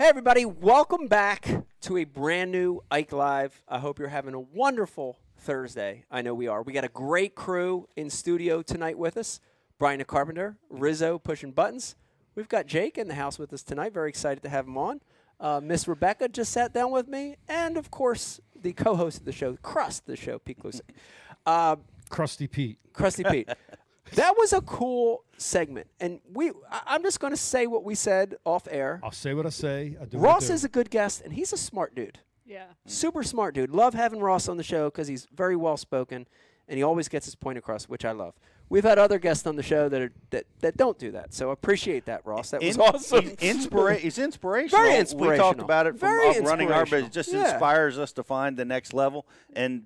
Hey, everybody, welcome back to a brand new Ike Live. I hope you're having a wonderful Thursday. I know we are. We got a great crew in studio tonight with us Brian the Carpenter, Rizzo pushing buttons. We've got Jake in the house with us tonight. Very excited to have him on. Uh, Miss Rebecca just sat down with me. And, of course, the co host of the show, Crust the show, Pete Gluszek. Uh, Crusty Pete. Crusty Pete. That was a cool segment, and we. I- I'm just going to say what we said off air. I'll say what I say. I do what I Ross do. is a good guest, and he's a smart dude. Yeah. Super smart dude. Love having Ross on the show because he's very well spoken, and he always gets his point across, which I love. We've had other guests on the show that are that, that don't do that, so appreciate that, Ross. That was In- awesome. He's, inspira- he's inspirational. Very We talked about it from Very running our inspirational. business. Just Yeah. inspires us to find the next level and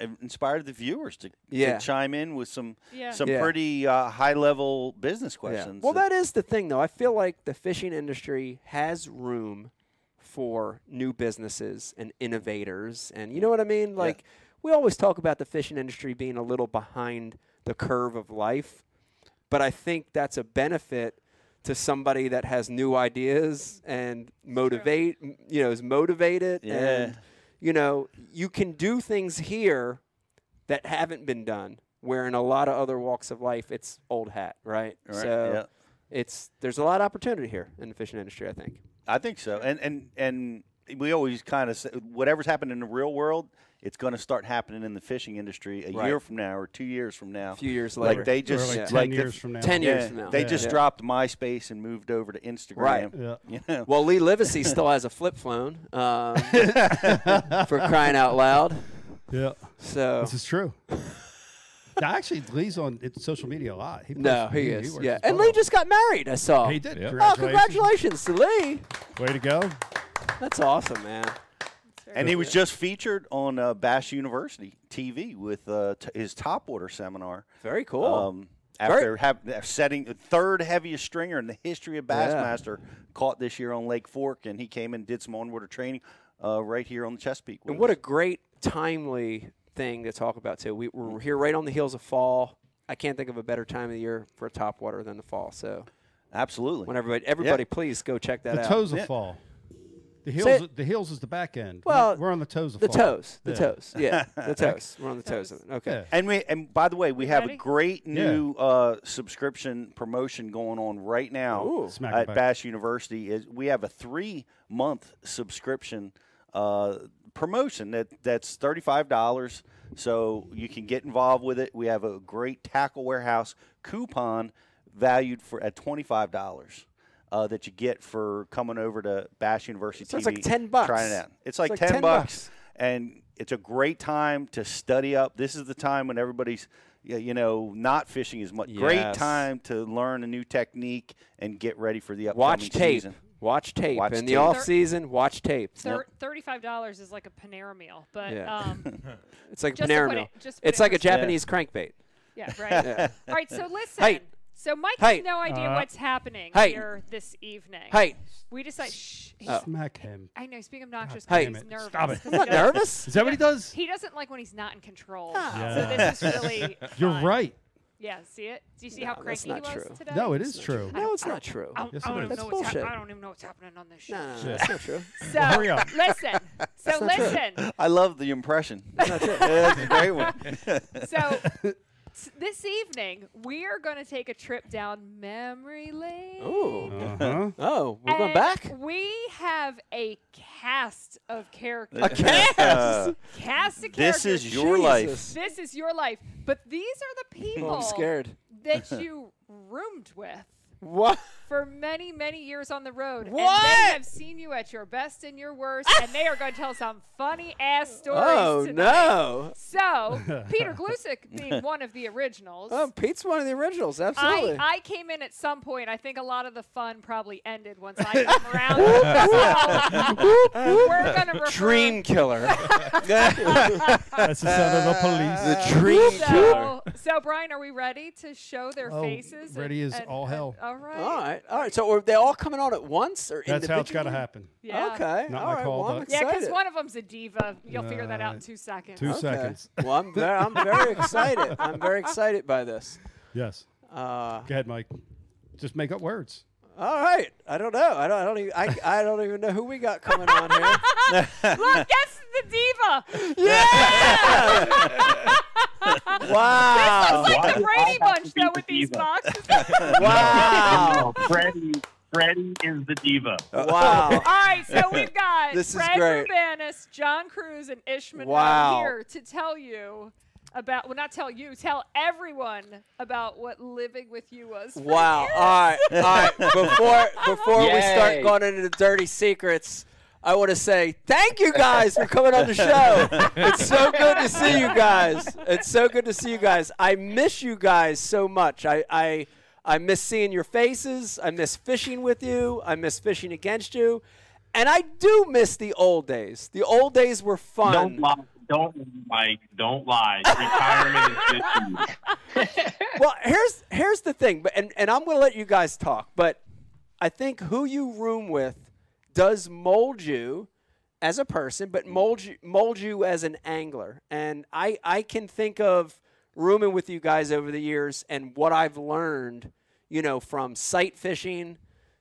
uh, inspire the viewers to, to chime in with some Yeah. some Yeah. pretty uh, high level business Yeah. questions. Well, that is the thing, though. I feel like the fishing industry has room for new businesses and innovators, and you know what I mean. Like we always talk about the fishing industry being a little behind the curve of life, but I think that's a benefit to somebody that has new ideas and motivate. m- You know, is motivated Yeah. and you know you can do things here that haven't been done. Where in a lot of other walks of life, it's old hat, right? Right, So yeah. it's there's a lot of opportunity here in the fishing industry. I think. I think so. And and and we always kind of say whatever's happened in the real world, it's going to start happening in the fishing industry a Right. year from now or two years from now. A few years later, like they just like Yeah. 10 like the- years from now. ten years yeah, from now, they Yeah. just Yeah. dropped MySpace and moved over to Instagram. Right. Yeah. You know? Well, Lee Livesay still has a flip phone um, for crying out loud. Yeah. So This is true. Yeah, actually, Lee's on social media a lot. He no, he is. his Yeah, butt and Lee just got married. I saw. He did. Yeah. Oh, congratulations to Lee. Way to go. That's awesome, man. And he was just featured on uh, Bass University TV with uh, t- his top water seminar. Very cool. Um, after have, uh, setting the third heaviest stringer in the history of Bassmaster, caught this year on Lake Fork, and he came and did some on water training uh, right here on the Chesapeake. and what a great timely thing to talk about too. We, we're here right on the heels of fall. I can't think of a better time of the year for a top water than the fall. So, absolutely. when everybody, everybody, please go check that The out. toes will Yeah. fall. The Say- heels, the heels is the back end. Well, we're, we're on the toes of the fall. toes, the Yeah. toes, yeah, the toes. We're on the toes. of it. Okay. Yeah. And we and by the way, we have ready? a great Yeah. new uh, subscription promotion going on right now Ooh. At back. Bass University. Is we have a three month subscription uh, promotion that that's thirty five dollars. So you can get involved with it. We have a great tackle warehouse coupon valued for at twenty five dollars. Uh, that you get for coming over to Bass University So TV. it's like 10 bucks. Trying it out. It's like, like 10, 10 bucks bucks. and it's a great time to study up. This is the time when everybody's, you know, not fishing as much. Great time to learn a new technique and get ready for the upcoming Watch tape. season. Watch tape. Watch In the off season, watch tape. Thir- Thirty-five dollars is like a Panera meal, but Yeah. um, It's like a Just Panera put meal. it- just It's it like a perspective. Japanese crankbait. yeah, right. Yeah. All right, so listen. Hey. So Mike Hey. has no idea Uh, what's happening Hey. here this evening. Hey, we decide. Shh. Oh. Smack him. I know he's being obnoxious Hey. because he's it. nervous. Stop it. 'cause I'm not nervous. Is that what he does? He doesn't like when he's not in control. Yeah. So this is really. You're fun. right. Yeah. See it? Do you see No, how that's cranky he not was true. today? No, it is true. No, it's not true. I don't, Yes, I don't even That's know what's hap- bullshit. I don't even know what's happening on this show. No, no, no, Yeah. that's not true. So Hurry up. listen. So not true. listen. I love the impression. That's Yeah, that's a great one. So s- this evening we are going to take a trip down memory lane. Ooh. Uh-huh. Oh, we're going back? We have a cast of characters. A cast? Uh, cast of characters. this is your life. This is your life. But these are the people Oh, I'm scared. that you roomed with What? For many, many years on the road. And they have seen you at your best and your worst, and they are going to tell some funny ass stories Oh, tonight. no. So, Peter Gluszek being one of the originals. Oh, Pete's one of the originals. Absolutely. I, I came in at some point. I think a lot of the fun probably ended once I came around. So, we're going to refer Dream killer. That's the sound of the police. the dream killer. So, so, Brian, are we ready to show their Oh, faces? and- ready as and- all and- hell. all right. All right. All right. So are they all coming on at once or That's how it's got to happen. Yeah. Okay. Not all my right. call, well, I'm but- Yeah, excited. because one of them's a diva. You'll figure that out in two seconds. two Okay. seconds. Well, I'm very, I'm very excited. I'm very excited by this. Yes. Uh, Go ahead, Mike. Just make up words. All right. I don't know. I don't. I don't even. I, I don't even know who we got coming on here. Look, guess the diva. Yeah. Wow. This looks like Why the Brady Bunch to be though the with these diva? boxes. Wow. No, Freddie, Freddie is the diva. Wow. All right, so we've got This is Fred great. Urbanus, John Crews, and Ishman Wow. here to tell you about. Well, not tell you, tell everyone about what living with you was. for Wow. you. All right. All right. Before before we start Yay. going into the dirty secrets, I want to say thank you guys for coming on the show. It's so good to see you guys. It's so good to see you guys. I miss you guys so much. I I I miss seeing your faces. I miss fishing with you. I miss fishing against you. And I do miss the old days. The old days were fun. Don't lie. Don't Mike. Don't lie. Retirement is good for you. well, here's here's the thing, but and, and I'm going to let you guys talk, but I think who you room with does mold you as a person, but mold you mold you as an angler. And I I can think of rooming with you guys over the years and what I've learned, you know, from sight fishing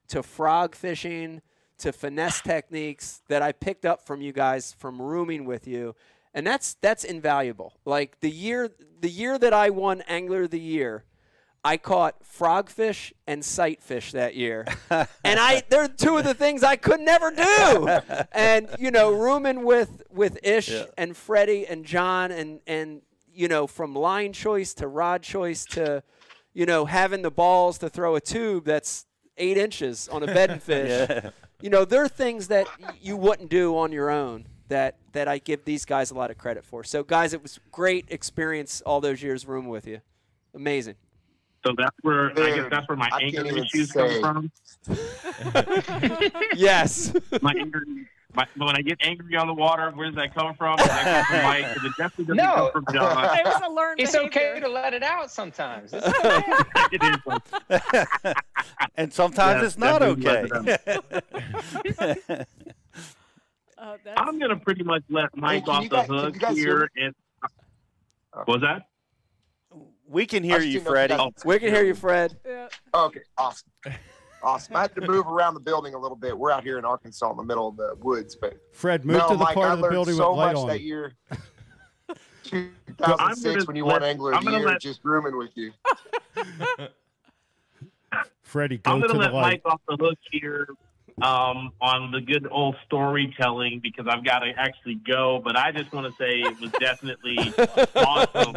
to frog fishing to finesse techniques that I picked up from you guys from rooming with you. And that's that's invaluable. Like the year the year that I won Angler of the Year, I caught frogfish and sightfish that year. and I they're two of the things I could never do. and you know, rooming with with Ish Yeah. and Freddie and John and and you know, from line choice to rod choice to you know, having the balls to throw a tube that's eight inches on a bedding fish. Yeah. You know, there are things that you wouldn't do on your own that that I give these guys a lot of credit for. So, guys, it was great experience all those years room with you. Amazing. So that's where I guess that's where my I anger issues say. come from. Yes. My anger. My, when I get angry on the water, where does that come from? Does that come from Mike? 'Cause It definitely doesn't No. come from John. It was a learned It's behavior. okay to let it out sometimes. It's okay. and sometimes Yeah, it's not okay. it Uh, that's- I'm gonna pretty much let Mike can off the guys- hook you guys here. And what was that? We can hear you, didn't know if Freddie. we can hear you, Fred. yeah. Okay, awesome. Awesome. I had to move around the building a little bit. We're out here in Arkansas in the middle of the woods, but Fred, move no, to the Mike, part I of the building so with light much on. that year. I'm 2006 gonna when you won let- Angler of I'm the Year, let- just rooming with you. Freddie, go I'm gonna the let light. Mike off the hook here um, on the good old storytelling because I've got to actually go. But I just want to say it was definitely awesome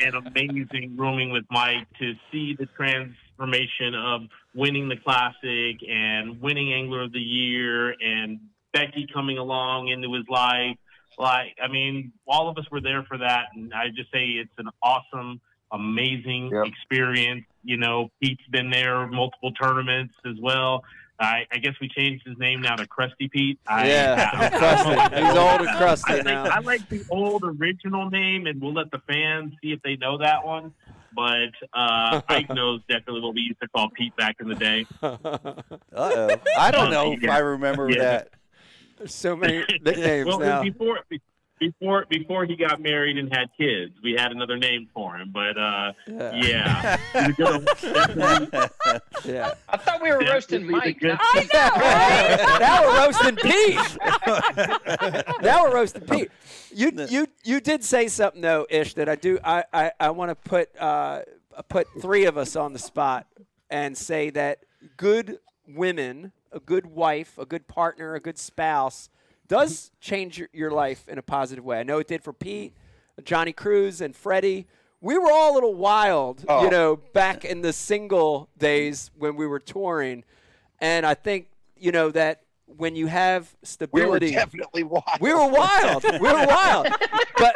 and amazing rooming with Mike to see the transformation of winning the classic and winning Angler of the Year and Becky coming along into his life. Like, I mean, all of us were there for that, and I just say it's an awesome, amazing Yep. experience. You know, Pete's been there multiple tournaments as well. I, I guess we changed his name now to Krusty Pete. I, yeah, I- crusty. He's old and crusty now. I like the old original name, and we'll let the fans see if they know that one. But uh, Ike knows definitely what we used to call Pete back in the day. Uh oh. I don't know if Yeah. I remember Yeah. that. There's so many nicknames well, now. before before before he got married and had kids, we had another name for him. But uh, Yeah. yeah, He's a good- definitely- Yeah. I thought we were Yeah, roasting Mike. good- I know, right? now we're roasting Pete. now we're roasting Pete. You you you did say something though, Ish, that I do. I I, I want to put uh, put three of us on the spot and say that good women, a good wife, a good partner, a good spouse does change your, your life in a positive way. I know it did for Pete, Johnny Crews, and Freddie. We were all a little wild, oh. you Oh. know, back in the single days when we were touring. And I think, you know, that when you have stability, We were definitely wild. We were wild. We were wild. But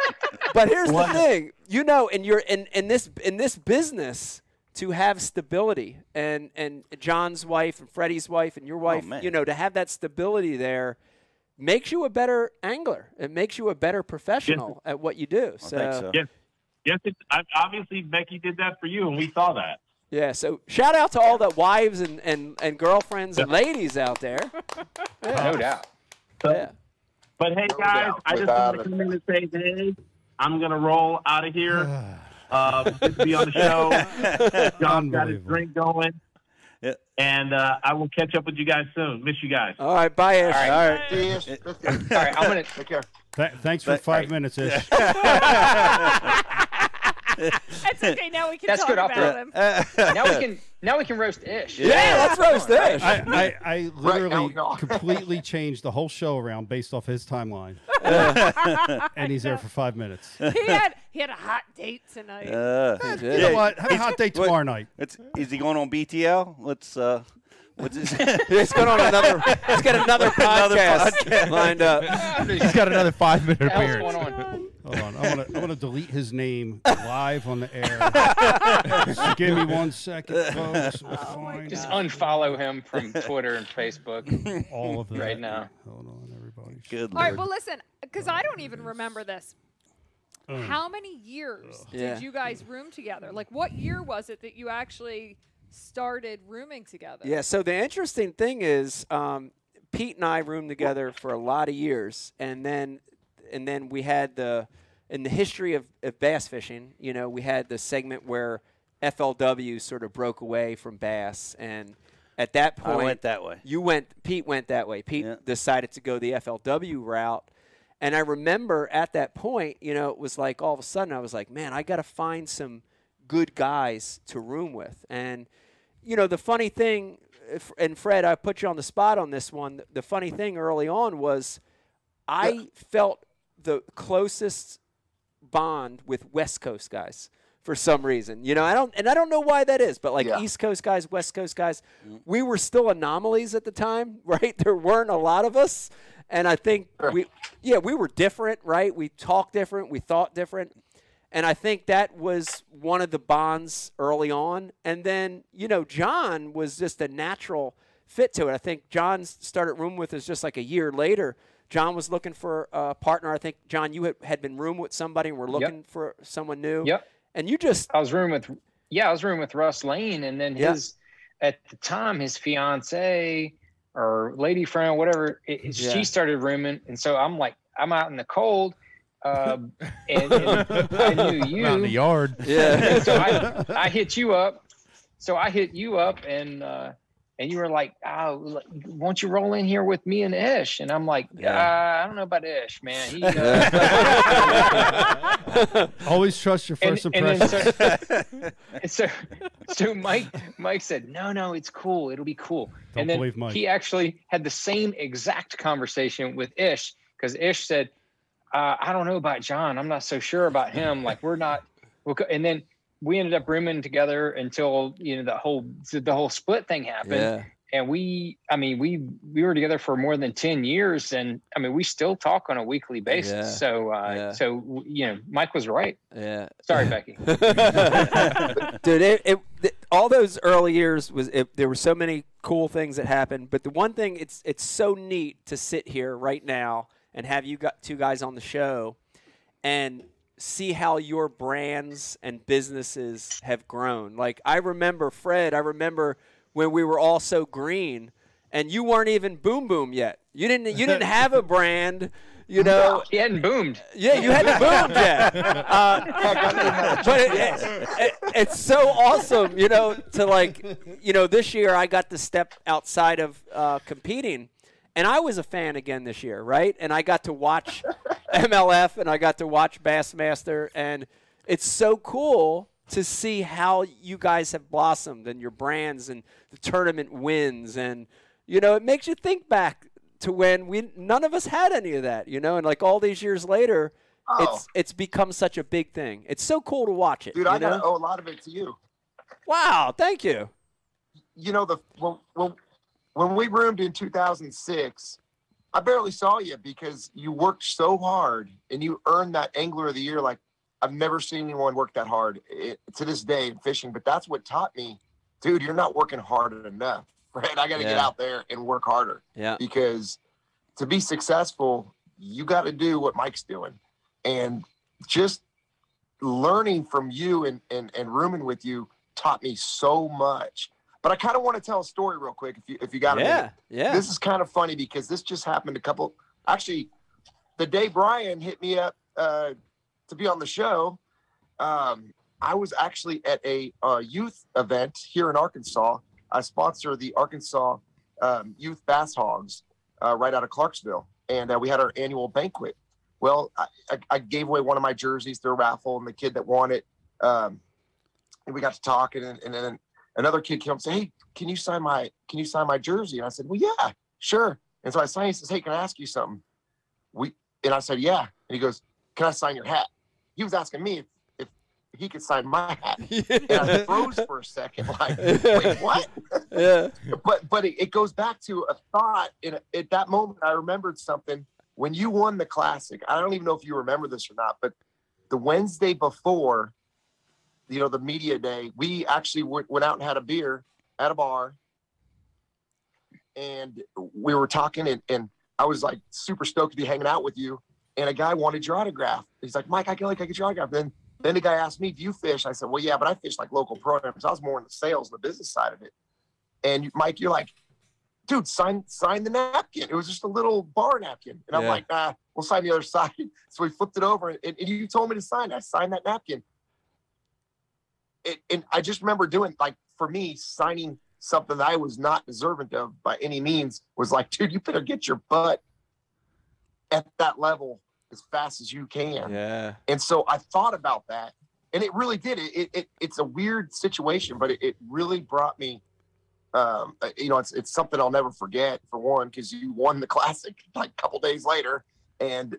but here's the thing. You know, in your in, in this in this business to have stability and and John's wife and Freddie's wife and your oh, wife, man. you know, to have that stability there makes you a better angler. It makes you a better professional at what you do. I So, think so. yes, yes. It, obviously, Becky did that for you, and we saw that. yeah, so shout out to all the wives and, and, and girlfriends and ladies out there. No doubt. Yeah. But hey, No guys. I just want to come in and say, hey, I'm gonna roll out of here. uh, good to be on the show. John's got his drink going. Yeah. and uh, I will catch up with you guys soon. Miss you guys. All right, bye, Ish. All right. All right. See you. All right, I'm gonna. Take care. Th- thanks for But- five minutes, Ish. It's okay. Now we can That's talk good. About throw- him. Now we can. Now we can roast Ish. Yeah, let's roast Ish. I, I, I literally we know. completely changed the whole show around based off his timeline. and he's there for five minutes. he had he had a hot date tonight. Uh, You know what? Have a hot date what- tomorrow night. It's, is he going on BTL? Let's. Uh, what's his? He's going on another. He's got another Another podcast podcast. lined up. He's got another five minute What the hell's appearance. Going on? Hold on. I want to I want to delete his name live on the air. Just give me one second, folks. We'll find Just out unfollow him from Twitter and Facebook. all of that right now. Hold on, everybody. Good All right. lord. Well, listen, because I don't even remember this. Mm. How many years Yeah. did you guys room together? Like, what year was it that you actually started rooming together? Yeah. So the interesting thing is, um, Pete and I roomed together for a lot of years, and then, and then we had the, in the history of, of bass fishing, you know, we had the segment where FLW sort of broke away from bass, and at that point I went that way. You went. Pete went that way. Pete Yeah. decided to go the FLW route, and I remember at that point, you know, it was like all of a sudden I was like, man, I got to find some good guys to room with, and you know, the funny thing, and Fred, I put you on the spot on this one. The funny thing early on was, I felt the closest bond with West Coast guys for some reason. You know, I don't, and I don't know why that is, but like Yeah. East Coast guys, West Coast guys, mm-hmm. we were still anomalies at the time, right? There weren't a lot of us, and I think Sure. we, yeah, we were different, right? We talked different, we thought different. And I think that was one of the bonds early on. And then, you know, John was just a natural fit to it. I think John started room with us just like a year later. John was looking for a partner. I think, John, you had, had been room with somebody and were looking for someone new. Yep. And you just, I was rooming with yeah, I was rooming with Russ Lane, and then Yeah. his at the time his fiance or lady friend, whatever, it, it- Yeah. she started rooming, and so I'm like, I'm out in the cold, uh, and, and I knew you. out in the yard. yeah. so I, I hit you up. So I hit you up, and uh, and you were like, "Oh, l- won't you roll in here with me and Ish?" And I'm like, Yeah. uh, "I don't know about Ish, man. He, uh, Always trust your first and impression. then so, so, so Mike, Mike said, "No, no, it's cool. It'll be cool." Don't and then believe Mike. he actually had the same exact conversation with Ish because Ish said, uh, "I don't know about John. I'm not so sure about him. Like we're not." We'll and then we ended up rooming together until you know the whole the whole split thing happened. yeah. And we, I mean, we we were together for more than ten years, and I mean, we still talk on a weekly basis. Yeah. So, uh, Yeah. so you know, Mike was right. Yeah. Sorry, Becky. Dude, it, it, all those early years was it, there were so many cool things that happened. But the one thing it's it's so neat to sit here right now and have you got two guys on the show and see how your brands and businesses have grown. Like I remember Fred, I remember when we were all so green and you weren't even boom boom yet. You didn't you didn't have a brand, you know. He hadn't boomed. Yeah, you hadn't boomed yet. Uh, but it, it, it, it's so awesome, you know, to like, you know, this year I got to step outside of uh, competing, and I was a fan again this year, right? And I got to watch MLF and I got to watch Bassmaster, and it's so cool to see how you guys have blossomed and your brands and the tournament wins, and you know, it makes you think back to when we none of us had any of that, you know, and like all these years later Oh, it's it's become such a big thing. It's so cool to watch it. dude, I gotta owe a lot of it to you. Wow, thank you. You know the when when, when we roomed in 2006, I barely saw you because you worked so hard and you earned that Angler of the Year. Like I've never seen anyone work that hard eh, to this day in fishing. But that's what taught me, dude. You're not working hard enough, right? I got to get out there and work harder. Yeah. because to be successful, you got to do what Mike's doing. And just learning from you and, and, and rooming with you taught me so much. But I kind of want to tell a story real quick if you if you got a Yeah, minute. yeah. This is kind of funny because this just happened a couple actually the day Brian hit me up uh, to be on the show, um, I was actually at a uh, youth event here in Arkansas. I sponsor the Arkansas um, Youth Bass Hogs uh, right out of Clarksville, and uh, we had our annual banquet. Well, I, I, I gave away one of my jerseys through a raffle, and the kid that won it, um, and we got to talking, and, and then another kid came up and said, "Hey, can you sign my can you sign my jersey?" And I said, "Well, yeah, sure." And so I signed. He says, "Hey, can I ask you something?" We and I said, "Yeah." And he goes, "Can I sign your hat?" He was asking me if, if he could sign my hat, and I froze for a second, like, "Wait, what?" yeah. but but it, it goes back to a thought. In at that moment, I remembered something when you won the classic. I don't even know if you remember this or not, but the Wednesday before, you know, the media day, we actually w- went out and had a beer at a bar, and we were talking, and, and I was like super stoked to be hanging out with you. And a guy wanted your autograph. He's like, Mike, I can like I get your autograph. Then then the guy asked me, "Do you fish?" I said, "Well, yeah, but I fish like local programs. I was more in the sales and the business side of it." And you- Mike, you're like, dude, sign sign the napkin. It was just a little bar napkin. And I'm like, nah, we'll sign the other side. So we flipped it over and, and you told me to sign. I signed that napkin. It, and I just remember doing like for me, signing something that I was not deserving of by any means was like, dude, you better get your butt at that level as fast as you can. Yeah. And so I thought about that, and it really did. It, it, it it's a weird situation, but it, it really brought me. Um, uh, you know, it's it's something I'll never forget. For one, because you won the classic like a couple days later, and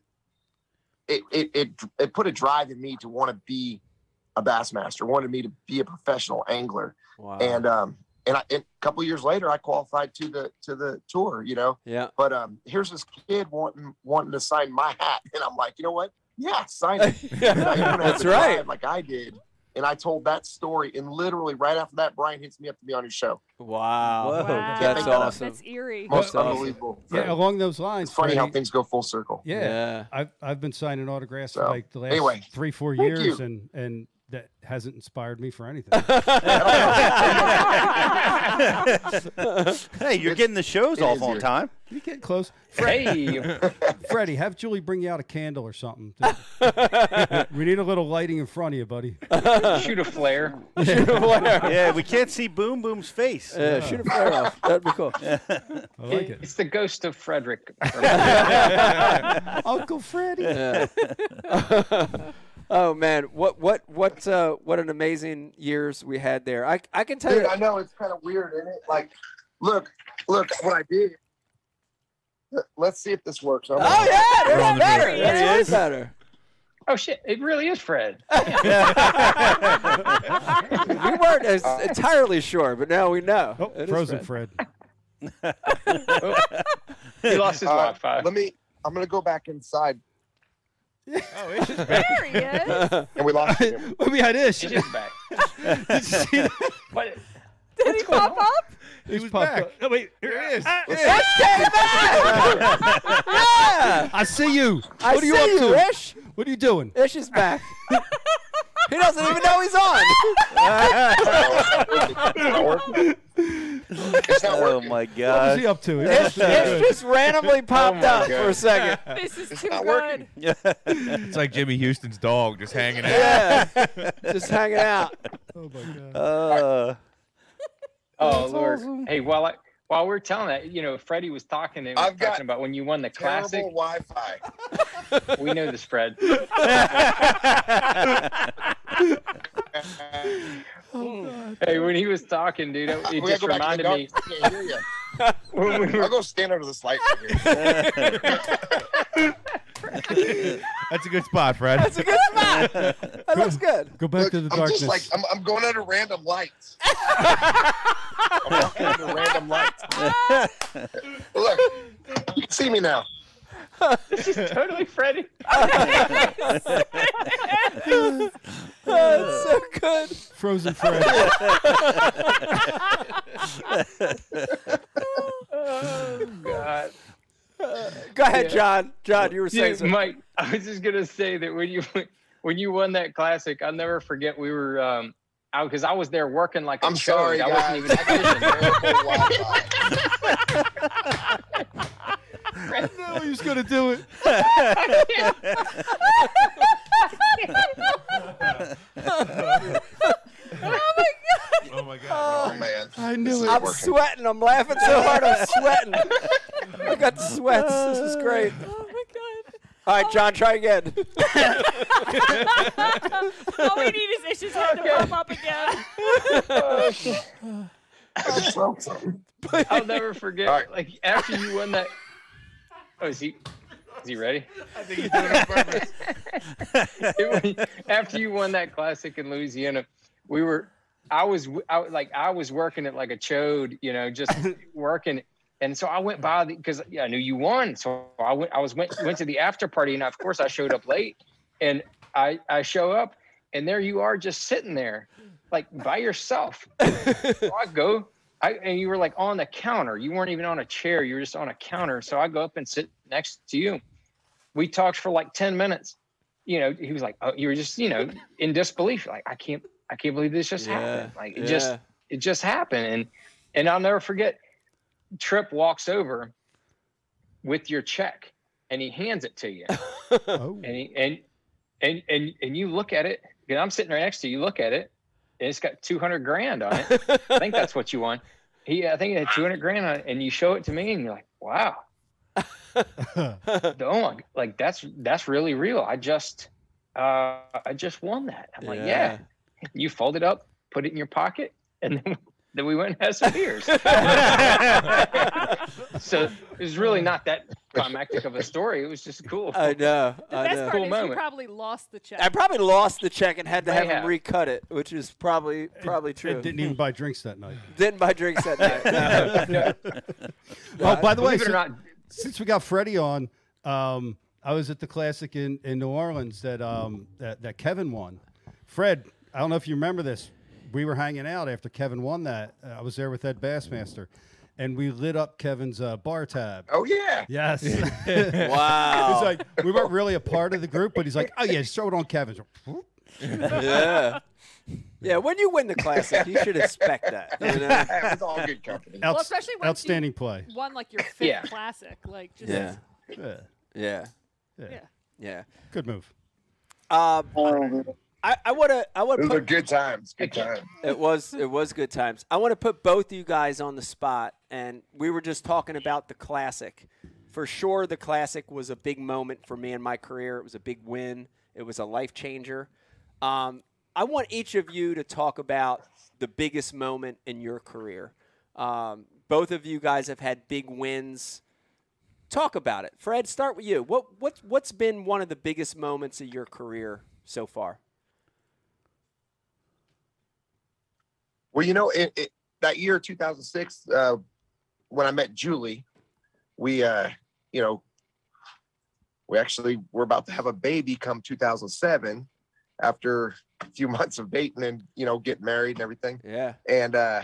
it it it it put a drive in me to want to be a bassmaster, wanted me to be a professional angler, Wow. and um and, I, and a couple years later, I qualified to the to the tour. You know, yeah. but um, here's this kid wanting wanting to sign my hat, and I'm like, you know what? Yeah, sign it. You know, you don't have That's right. Like I did, and I told that story, and literally right after that, Brian hits me up to be on his show. Wow. Whoa. Wow. That's awesome. That's eerie. Most That's awesome. unbelievable. Yeah, along those lines. it's funny how things go full circle. Yeah, Yeah. I've I've been signing autographs for So, like the last anyway, three four years, you. and and that hasn't inspired me for anything. hey, you're getting the shows it off on time. you getting close, Hey, Freddie? Have Julie bring you out a candle or something. we need a little lighting in front of you, buddy. shoot a flare. Yeah, we can't see Boom Boom's face. Yeah, shoot a flare off. That'd be cool. I like it. It's the ghost of Frederick. Uncle Freddie. Yeah. oh man, what what what uh, what an amazing years we had there. I I can tell Dude, you. I know it's kind of weird, isn't it? Like, look, look what I did. Let- Let's see if this works. I'm Oh yeah, We're there's on the better. move. That's There way he is. better. oh shit! It really is Fred. we weren't as entirely sure, but now we know. Oh, It is frozen Fred. Fred. He lost his Uh, Wi-Fi. Let me. I'm gonna go back inside, Oh, it's just back. There he is. and we lost him. Let me had this. He's just back. Did you see that? What? Did he pop up? He was back. up. Oh, wait, here it is. Ish came back. yeah. I see you. I what are you see up you, to? Ish. What are you doing? Ish is back. he doesn't even know he's on. It's not Oh working. my What was he up to? He Ish, must have been Ish just randomly popped my up God. for a second. This is It's too not good. working. It's like Jimmy Houston's dog just hanging out. Yeah, just hanging out. Oh my god. Uh, Oh Lord! Hey, while I while we're telling that, you know, Freddie was talking and was I've got talking about when you won the classic. Wi-Fi. We know this, Fred. Oh, mm. Hey, when he was talking, dude, it, it just go back to the reminded me I can't hear you. when we were I'll go stand under this light. That's a good spot, Fred. That's a good spot. That looks good. Go back Look, to the I'm darkness. just like I'm, I'm going under random lights. I'm walking under random lights. Look, you can see me now. This is totally Freddie. That's so good. Frozen Fred. Oh God. Go ahead, Yeah. John. John, you were saying Yeah, something. Mike, I was just gonna say that when you when you won that classic, I'll never forget. We were um out because I was there working like a I'm chode. sorry, I wasn't even I got fishing. terrible Wi-Fi. I knew he was gonna do it. Oh my God. Oh my man. I knew knew it. I'm sweating. I'm laughing so hard. I'm sweating. I got sweats. This is great. Oh my god. All right, John, try again. All we need is Ish's head to pop up again. I just felt something. I'll never forget. All right. Like after you won that. Oh, is he? Is he ready? I think he's doing it on purpose. After you won that classic in Louisiana, we were. I was I, like I was working it like a chode, you know, just working. And so I went by because I knew you won. So I went. I was went went to the after party, and of course I showed up late. And I I show up, and there you are, just sitting there, like by yourself. So I go, I and you were like on the counter. You weren't even on a chair. You were just on a counter. So I go up and sit next to you. We talked for like ten minutes. You know, he was like, "Oh, you were just, you know, in disbelief. Like, I can't, I can't believe this just happened. Like, it just, it just happened." And and I'll never forget. Trip walks over with your check, and he hands it to you Oh. and he, and and and and you look at it and i'm sitting right next to you you look at it it's got 200 grand on it. I think that's what you want. He i think it had 200 grand on it and you show it to me and you're like wow. Oh my, like that's that's really real. I just uh i just won that. I'm like yeah. You fold it up put it in your pocket and then then we went and had some beers so it was really not that climactic of a story it was just cool I know. The I best know. part Cool is moment. you probably lost the check. I probably lost the check and had to May have him recut it, which is probably probably And true. didn't even buy drinks that night. Didn't buy drinks that night. No. Oh, by the way, believe it or not since we got Freddie on, um, I was at the classic in, in New Orleans that, um, that that Kevin won. Fred, I don't know if you remember this. We were hanging out after Kevin won that. Uh, I was there with Ed Bassmaster, and we lit up Kevin's uh, bar tab. Oh yeah. Yes. Wow. He's like we weren't really a part of the group, but he's like, "Oh yeah, just throw it on Kevin's." yeah. Yeah, when you win the classic, you should expect that. You know? That was all good company. well, especially once outstanding play. you won like your fifth Yeah. classic. Like just Yeah. Yeah. Yeah. Yeah. Yeah. Yeah. Good move. Um, I, I want to. I want to Those are put. good times. Good times. It was. It was good times. I want to put both of you guys on the spot, and we were just talking about the classic. For sure, the classic was a big moment for me in my career. It was a big win. It was a life changer. Um, I want each of you to talk about the biggest moment in your career. Um, both of you guys have had big wins. Talk about it. Fred, start with you. What what what's been one of the biggest moments of your career so far? Well, you know, it, it, that year, 2006, uh, when I met Julie, we, uh, you know, we actually were about to have a baby come 2007 after a few months of dating and, you know, getting married and everything. Yeah. And uh,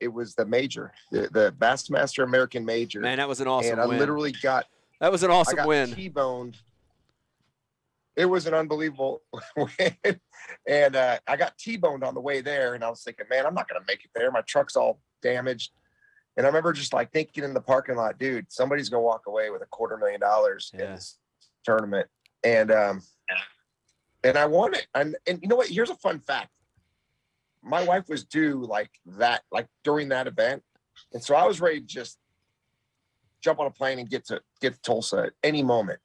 it was the major, the, the Bassmaster American Major. Man, that was an awesome and I win. literally got that was an I awesome win. T-boned. It was an unbelievable win, and uh, I got T-boned on the way there, and I was thinking, man, I'm not gonna make it there. My truck's all damaged, and I remember just like thinking in the parking lot, dude, somebody's gonna walk away with a quarter million dollars Yeah. in this tournament, and um, and I won it. And and you know what? Here's a fun fact. My wife was due like that, like during that event, and so I was ready to just jump on a plane and get to get to Tulsa at any moment.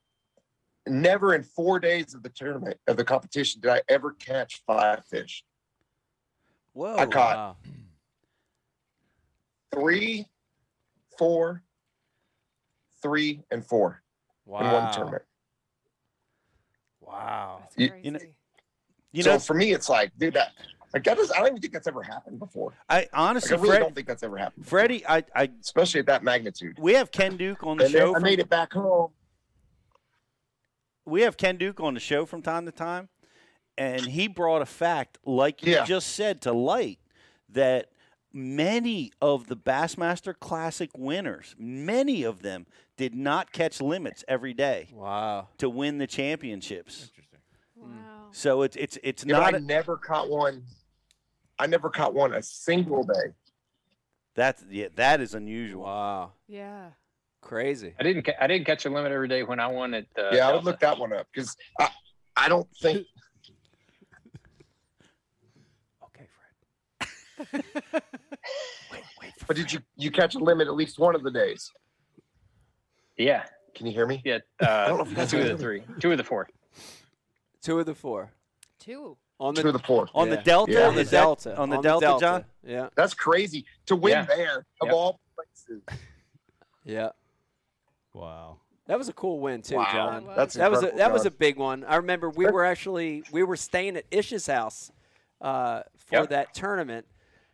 Never in four days of the tournament of the competition did I ever catch five fish. Whoa. I caught Wow. three, four, three, and four in one tournament. Wow. You- you know- You so know, for me, it's like, dude, that like that is I don't even think that's ever happened before. I Like, honestly, I really Fred, don't think that's ever happened. before, Freddie, I, I, especially at that magnitude. we have Ken Duke on the And then show. I from- made it back home. We have Ken Duke on the show from time to time, and he brought a fact, like you Yeah. just said, to light that many of the Bassmaster Classic winners, many of them, did not catch limits every day Wow. to win the championships. Interesting. Wow. So it's it's it's You not I a, never caught one. I never caught one a single day. that's yeah that is unusual. Wow. Yeah. Crazy. I didn't. Ca- I didn't catch a limit every day when I won at. Uh, yeah, I would look that one up because I, I don't think Okay, Fred. Wait, wait. but did you you catch a limit at least one of the days? Yeah, Can you hear me? yeah. don't know Uh, if you guys two of the three, two of the four. Two of the four Two. on the, Two of the four. On Yeah. the Delta, Yeah. on the is that- Delta on the Delta, John? Yeah, That's crazy to win Yeah. there of Yep. all places. yeah. Wow. That was a cool win too, Wow. John. That That's That was a, incredible, that was a big one. I remember we were actually we were staying at Ish's house uh, for Yep. that tournament,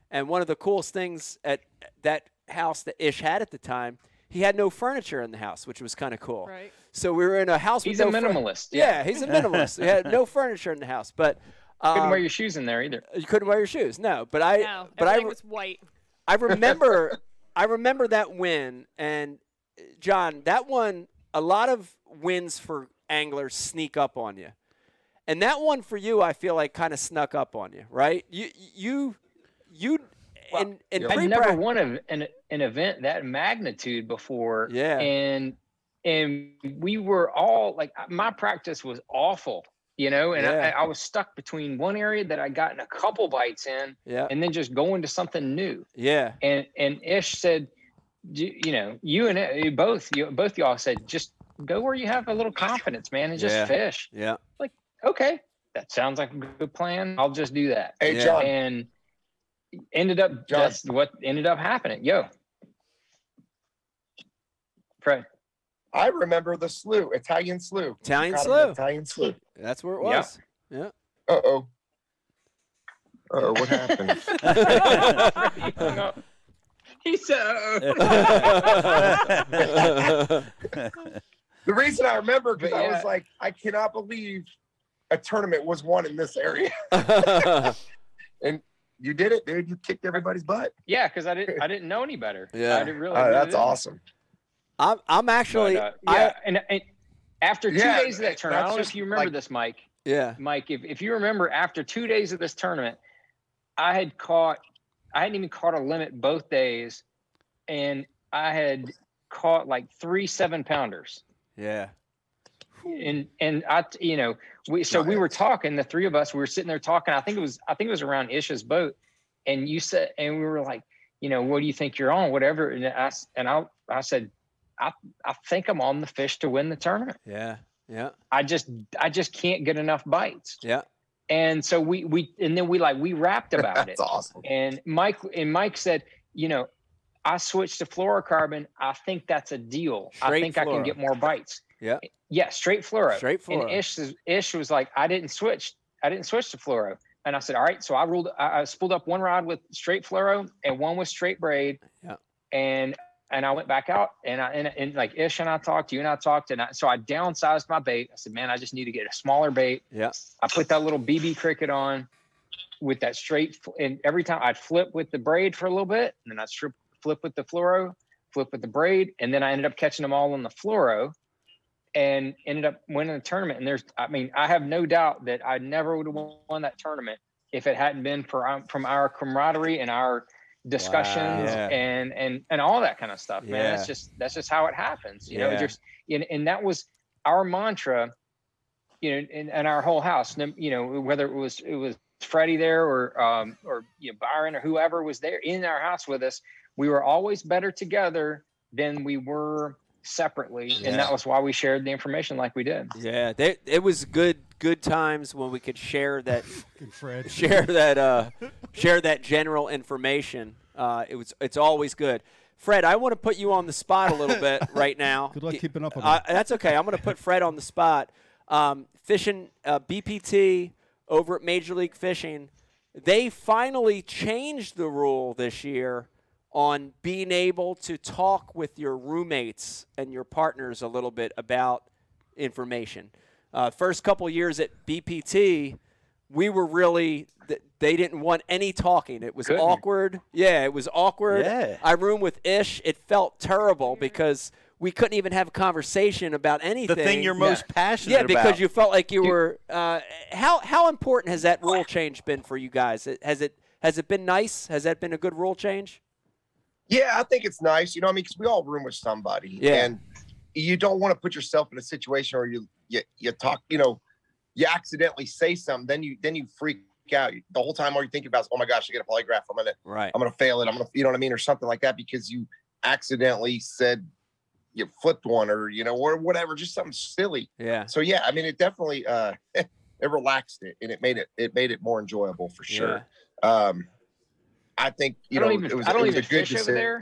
and one of the coolest things at that house that Ish had at the time, he had no furniture in the house, which was kind of cool. Right. So we were in a house He's with a no fur- minimalist. yeah. he's a minimalist. he had no furniture in the house, but Couldn't um, wear your shoes in there either. you couldn't wear your shoes. No, but I No, but I re- was white. I remember I remember that win and John, that one a lot of wins for anglers sneak up on you. And that one for you I feel like kind of snuck up on you, right? You you you and and pre never won a, an an event that magnitude before. Yeah. And and we were all like my practice was awful, you know, and Yeah. I, I was stuck between one area that I gotten a couple bites in Yeah. and then just going to something new. Yeah. And and Ish said, you, you know, you and it, both you both y'all said just go where you have a little confidence, man, and just Yeah. fish. Yeah. Like, okay, that sounds like a good plan. I'll just do that. Hey, Yeah. John. And ended up John. that's what ended up happening. Yo. Fred. I remember the slough, Italian slough. Italian Caught slough. Italian slough. That's where it Yeah. was. Yeah. Uh oh. Uh oh, what happened? the reason I remember because But I was like, I cannot believe a tournament was won in this area. And you did it, dude. You kicked everybody's butt. yeah, because I didn't I didn't know any better. Yeah. I didn't really. Uh, that's didn't. awesome. I'm I'm actually But, uh, I- yeah, and, and after two Yeah, days of that tournament, I don't know if you remember like- this, Mike. yeah. Mike, if, if you remember, after two days of this tournament, I had caught, I hadn't even caught a limit both days, and I had caught like three seven pounders. Yeah. And and I you know, we so we were talking, the three of us, we were sitting there talking. I think it was, I think it was around Isha's boat, and you said, and we were like, you know, what do you think you're on, whatever. And I and I I said, I I think I'm on the fish to win the tournament. Yeah. Yeah. I just I just can't get enough bites. Yeah. And so we we and then we like we rapped about it. That's awesome. And Mike and Mike said, you know, I switched to fluorocarbon. I think that's a deal. I Straight think I can get more bites. Yeah. Yeah, straight fluoro. Straight And. Ish Ish was like, I didn't switch. I didn't switch to fluoro. And I said, all right. So I ruled. I, I spooled up one rod with straight fluoro and one with straight braid. Yeah. And and I went back out and I and, and like Ish and I talked, you and I talked, and I, so I downsized my bait. I said, man, I just need to get a smaller bait. Yeah. I put that little BB cricket on with that straight, and every time I'd flip with the braid for a little bit, and then I'd strip, flip with the fluoro, flip with the braid, and then I ended up catching them all on the fluoro, and ended up winning the tournament. And there's, I mean, I have no doubt that I never would have won that tournament if it hadn't been for um, from our camaraderie and our discussions Yeah. and and and all that kind of stuff, man. Yeah. That's just that's just how it happens, you know. Just and, and that was our mantra you know, in, in our whole house, you know, whether it was it was Freddie there or um, or you know, Byron or whoever was there in our house with us, we were always better together than we were separately, Yeah. and that was why we shared the information like we did. Yeah, they, it was good good times when we could share that Fred. share that uh, share that general information. Uh, it was it's always good. Fred, I want to put you on the spot a little bit right now. Good luck keeping up with Uh, that's okay. I'm going to put Fred on the spot. Um, fishing uh, BPT over at Major League Fishing, they finally changed the rule this year on being able to talk with your roommates and your partners a little bit about information. Uh, first couple years at BPT, we were really they didn't want any talking. It was Couldn't. awkward. Yeah, it was awkward. Yeah. I room with Ish. It felt terrible because we couldn't even have a conversation about anything. The thing you're most passionate yeah, because about. you felt like you were. Uh, how how important has that rule change been for you guys? Has it has it been nice? Has that been a good rule change? Yeah, I think it's nice. You know, I mean, because we all room with somebody, Yeah. and you don't want to put yourself in a situation where you you you talk, you know, you accidentally say something, then you then you freak out. The whole time all you're thinking about is, oh my gosh, I get a polygraph. I'm gonna Right. I'm gonna fail it. I'm gonna you know what I mean, or something like that because you accidentally said you flipped one or you know, or whatever, just something silly. Yeah. So yeah, I mean it definitely uh it relaxed it and it made it it made it more enjoyable for sure. Um I think you I don't know even- it was, I don't it was even a good fish over there.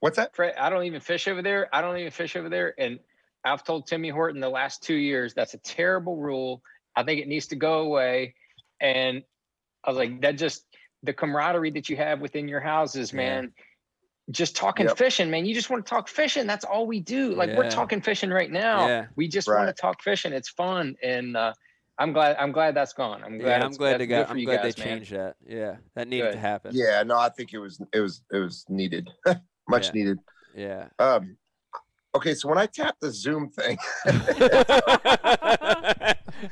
What's that? Fred, I don't even fish over there. I don't even fish over there. And I've told Timmy Horton the last two years that's a terrible rule. I think it needs to go away. And I was like, that just the camaraderie that you have within your houses, Yeah. man. Just talking Yep. fishing, man. You just want to talk fishing. That's all we do. Like Yeah. we're talking fishing right now. Yeah. We just want to talk fishing. It's fun. And uh, I'm glad I'm glad that's gone. I'm glad Yeah, I'm glad that's they got. I'm glad guys, they man. changed that. Yeah, that needed to happen. Yeah, no, I think it was it was it was needed. Much Yeah. needed. Yeah. Um okay, so when I tapped the Zoom thing, I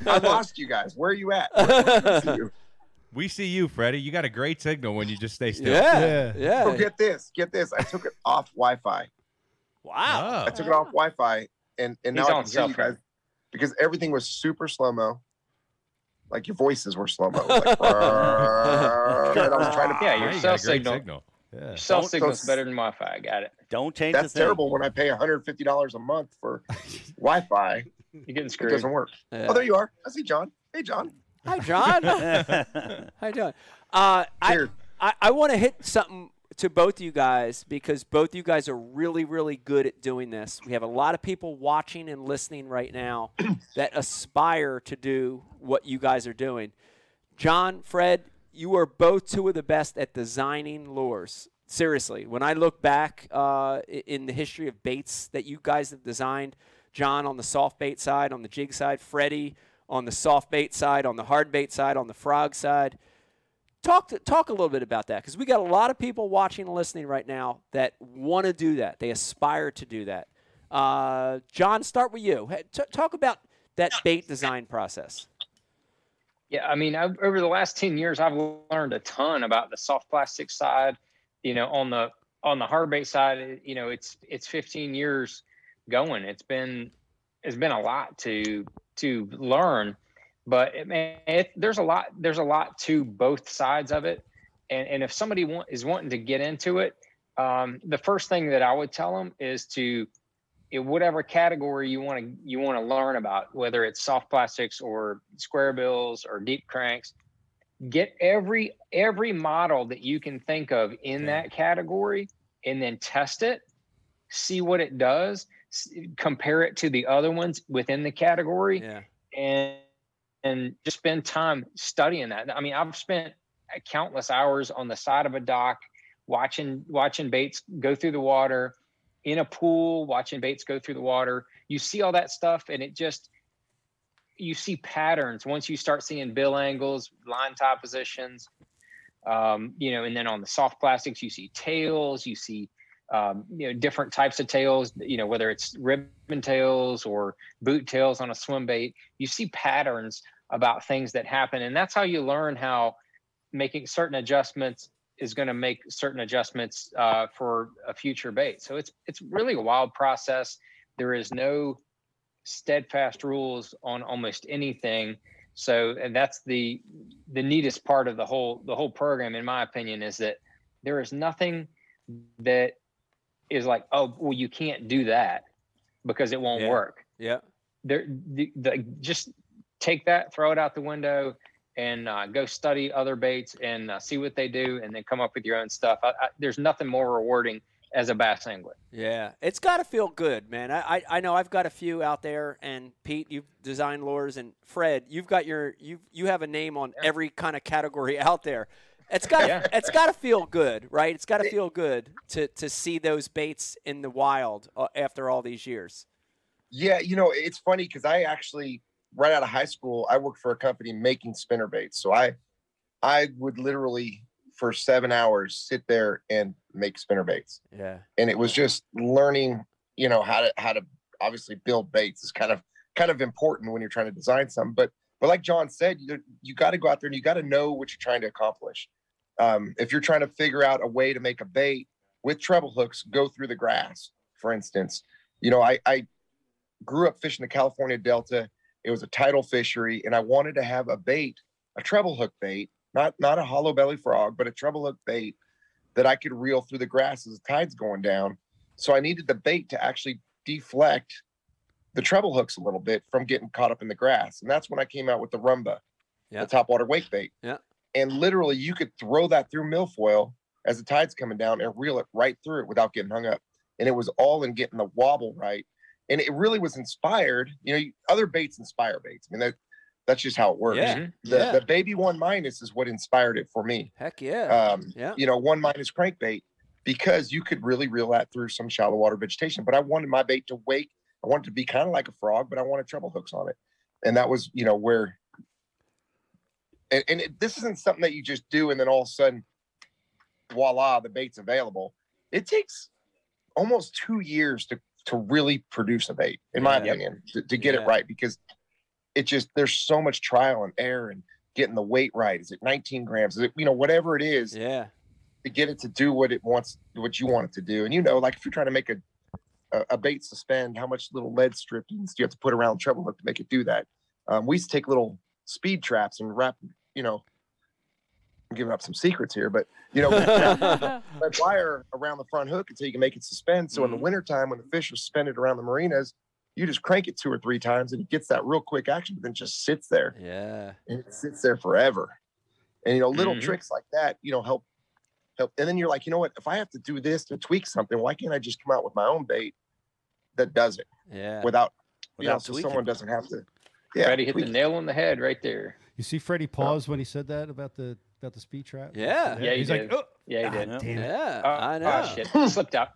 I lost you guys. Where are you at? Where- where see you? We see you, Freddie. You got a great signal when you just stay still. Yeah. Yeah. Yeah. So get this, get this. I took it off Wi-Fi. Wow. Oh. I took it off Wi-Fi, and and now I can hear you guys because everything was super slow mo. Like your voices were slow mo. Like, I was trying to. Yeah, your you cell got a great signal. signal. Yeah. Cell Don't- signal's don't- better than Wi-Fi. I got it. Don't change That's the thing. terrible when I pay 150 dollars a month for Wi-Fi. You're getting screwed. It doesn't work. Yeah. Oh, there you are. I see John. Hey, John. Hi, John. Hi, John. Uh, I, I, I want to hit something to both of you guys because both of you guys are really, really good at doing this. We have a lot of people watching and listening right now that aspire to do what you guys are doing. John, Fred, you are both two of the best at designing lures. Seriously, when I look back uh, in the history of baits that you guys have designed, John on the soft bait side, on the jig side, Freddie on the soft bait side, on the hard bait side, on the frog side. Talk to, talk a little bit about that because we got a lot of people watching and listening right now that want to do that. They aspire to do that. Uh, John, start with you. Hey, t- talk about that bait design process. Yeah, I mean, I've, over the last ten years, I've learned a ton about the soft plastic side. You know, on the on the hard bait side, you know, it's it's 15 years going. It's been it's been a lot to to learn, but it, man, it, there's a lot there's a lot to both sides of it. And and if somebody want, is wanting to get into it, um, the first thing that I would tell them is to in whatever category you want to you want to learn about, whether it's soft plastics or square bills or deep cranks, get every every model that you can think of in that category, and then test it, see what it does, compare it to the other ones within the category, Yeah. and and just spend time studying that. I mean, I've spent countless hours on the side of a dock watching watching baits go through the water in a pool watching baits go through the water. You see all that stuff and it just you see patterns once you start seeing bill angles line tie positions um, you know and then on the soft plastics you see tails you see um, you know different types of tails you know whether it's ribbon tails or boot tails on a swim bait. You see patterns about things that happen and that's how you learn how making certain adjustments is going to make certain adjustments uh, for a future bait. So it's it's really a wild process. There is no steadfast rules on almost anything. So and that's the the neatest part of the whole the whole program, in my opinion, is that there is nothing that is like, oh, well, you can't do that because it won't Yeah. work. Yeah. There, the, the, just take that, throw it out the window, and uh, go study other baits and uh, see what they do, and then come up with your own stuff. I, I, there's nothing more rewarding as a bass angler. Yeah, it's got to feel good, man. I, I I know I've got a few out there, and Pete, you've designed lures, and Fred, you've got your you you have a name on every kind of category out there. It's got Yeah. it's got to feel good, right? It's got to feel good to to see those baits in the wild uh, after all these years. Yeah, you know, it's funny because I actually right out of high school, I worked for a company making spinner baits. So I I would literally for seven hours sit there and make spinner baits. Yeah, And it was just learning, you know, how to how to obviously build baits is kind of kind of important when you're trying to design something. But but like John said, you you got to go out there and you got to know what you're trying to accomplish. Um, if you're trying to figure out a way to make a bait with treble hooks go through the grass, for instance, you know, I, I grew up fishing the California Delta. It was a tidal fishery, and I wanted to have a bait a treble hook bait, not not a hollow belly frog, but a treble hook bait that I could reel through the grass as the tide's going down. So I needed the bait to actually deflect the treble hooks a little bit from getting caught up in the grass. And that's when I came out with the Roumba, Yeah. the topwater wake bait. Yeah. And literally you could throw that through milfoil as the tide's coming down and reel it right through it without getting hung up. And it was all in getting the wobble right. And it really was inspired. You know, other baits inspire baits. I mean, that that's just how it works. Yeah. Mhm. The Yeah. the baby one minus is what inspired it for me. Heck yeah. Um, yeah. you know, one minus crankbait because you could really reel that through some shallow water vegetation. But I wanted my bait to wake. I wanted to be kind of like a frog, but I wanted treble hooks on it, and that was you know where. And, and it, this isn't something that you just do and then all of a sudden, voila, the bait's available. It takes almost two years to to really produce a bait, in my Yeah. opinion, to, to get Yeah. it right because it just there's so much trial and error and getting the weight right. Is it 19 grams? Is it you know whatever it is Yeah. to get it to do what it wants, what you want it to do. And you know, like if you're trying to make a a, a bait suspend, how much little lead strippings do you have to put around the treble hook to make it do that? Um, we used to take little speed traps and wrap, you know, I'm giving up some secrets here, but you know, red wire around the front hook until you can make it suspend. So in the Mhm. wintertime, when the fish are suspended around the marinas, you just crank it two or three times and it gets that real quick action, but then just sits there yeah. and it sits there forever. And you know, little Mhm. tricks like that, you know, help help. And then you're like, you know what? If I have to do this to tweak something, why can't I just come out with my own bait that does it Yeah. without, you know, Without so someone doesn't have to. Yeah, Freddie hit the nail on the head right there. You see Freddie pause when he said that about the about the speed trap. Yeah. Yeah, he he's did. like, oh, Yeah, he God did. damn it. Yeah. Oh, I know. Oh, shit. Slipped out.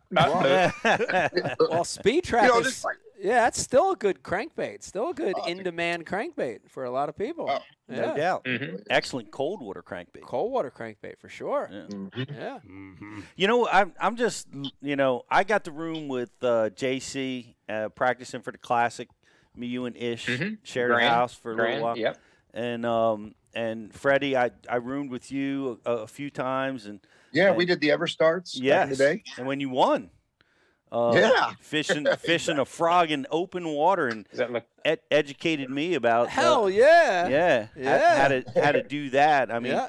Well, speed trap you know, is just like yeah, that's still a good crankbait. Still a good Oh, in-demand crankbait for a lot of people. Oh, yeah. No doubt. Mhm. Excellent cold water crankbait. Cold water crankbait for sure. Yeah. Mhm. Yeah. Mm-hmm. You know, I'm I'm just you know I got the room with uh, JC uh, practicing for the classic. Me, you, and Ish Mhm. shared a Grand, house for a little Grand, while, Yep. and um and Freddie, I I roomed with you a, a few times, and yeah, we did the ever starts back yes, the and when you won, uh, Yeah. fishing fishing a frog in open water, and Does that look? ed- educated me about uh, Hell yeah. yeah, how- Yeah. how to how to do that. I mean, yeah.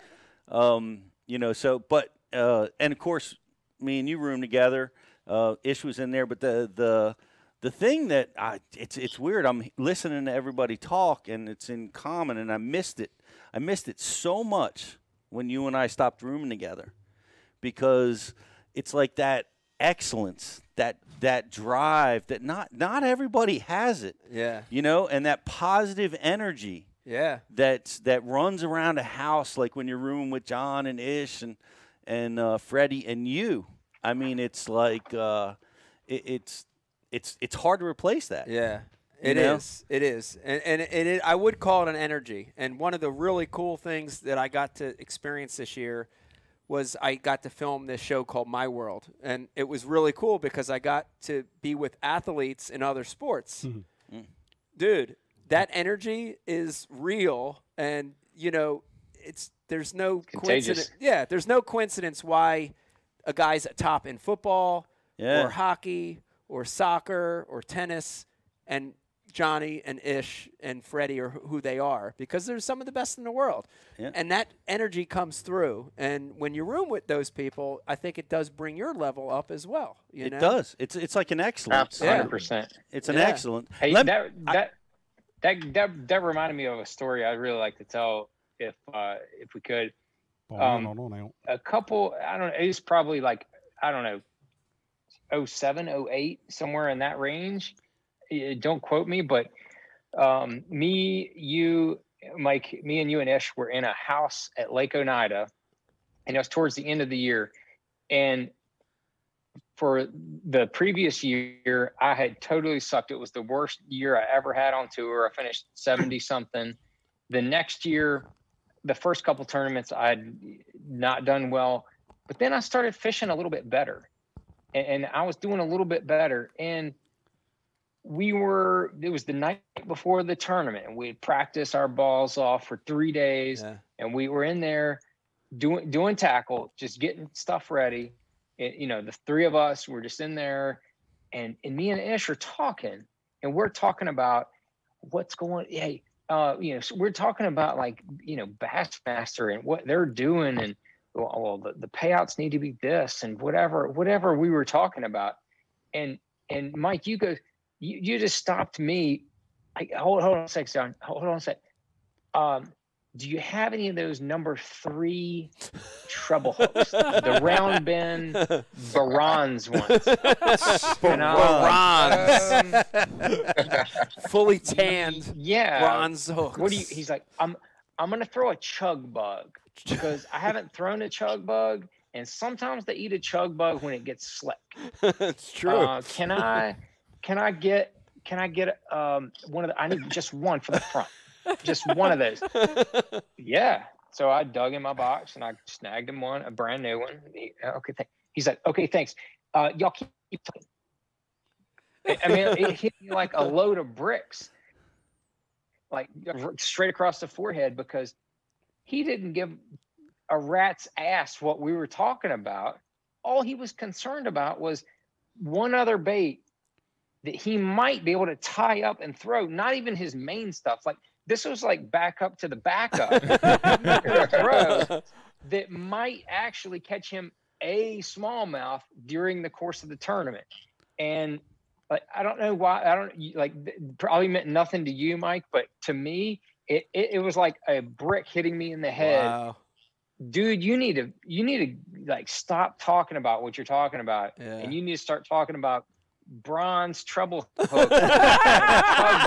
um, you know, so but uh, and of course, me and you room together. Uh, Ish was in there, but the the the thing that I it's it's weird. I'm listening to everybody talk, and it's in common, and I missed it. I missed it so much when you and I stopped rooming together, because it's like that excellence, that that drive that not not everybody has it, Yeah. you know, and that positive energy Yeah. that's that runs around a house like when you're rooming with John and Ish and and uh, Freddie and you. I mean, it's like uh, it, it's it's it's hard to replace that. Yeah. You It is. know? It is. And and it, it, I would call it an energy. And one of the really cool things that I got to experience this year was I got to film this show called My World. And it was really cool because I got to be with athletes in other sports. Mm-hmm. Mm. Dude, that energy is real and you know, it's there's no Contagious. coincidence. Yeah, there's no coincidence why a guy's at top in football Yeah. or hockey or soccer or tennis and Johnny and Ish and Freddie are who they are because they're some of the best in the world. Yeah. And that energy comes through. And when you room with those people, I think it does bring your level up as well. You it know? does. It's it's like an excellent. Absolutely. Hundred percent. It's an Yeah. excellent. Hey, Let- that I- that that that that reminded me of a story I'd really like to tell if uh, if we could. Um, A couple, I don't know, it's probably like I don't know, 07, 08, somewhere in that range. Eh, Don't quote me, but um, me, you, Mike, me and you and Ish were in a house at Lake Oneida, and it was towards the end of the year, and for the previous year, I had totally sucked. It was the worst year I ever had on tour. I finished 70 something. The next year, the first couple tournaments, I had not done well. But then I started fishing a little bit better. And, and I was doing a little bit better. And we were, it was the night before the tournament. And we had practiced our balls off for three days Yeah. and we were in there doing doing tackle, just getting stuff ready. And, you know, the three of us were just in there, and and me and Ish are talking, and we're talking about what's going. Hey, uh, you know, so we're talking about like, you know, Bassmaster and what they're doing and well, well, the, the payouts need to be this and whatever, whatever we were talking about. And, and Mike, you go, you, you just stopped me. I, hold, hold on a sec, John. Hold on a sec. Um, do you have any of those number three treble hooks? the round bend bronze ones. Bronze. Fully tanned Yeah. bronze hooks. What do you? He's like, I'm I'm gonna throw a chug bug because I haven't thrown a chug bug, and sometimes they eat a chug bug when it gets slick. That's true. Uh, can I can I get can I get um one of the I need just one for the front. Just one of those. Yeah. So I dug in my box and I snagged him one, a brand new one. He, okay, thank, he's like, okay, thanks. Uh, y'all keep, keep talking. I- I mean, it hit me like a load of bricks, like straight across the forehead because he didn't give a rat's ass what we were talking about. All he was concerned about was one other bait that he might be able to tie up and throw, not even his main stuff. Like this was like backup to the backup that might actually catch him a smallmouth during the course of the tournament. And like I don't know why I don't like probably meant nothing to you, Mike, but to me, it, it, it was like a brick hitting me in the head Wow. dude you need to you need to like stop talking about what you're talking about Yeah. and you need to start talking about bronze treble hook and tug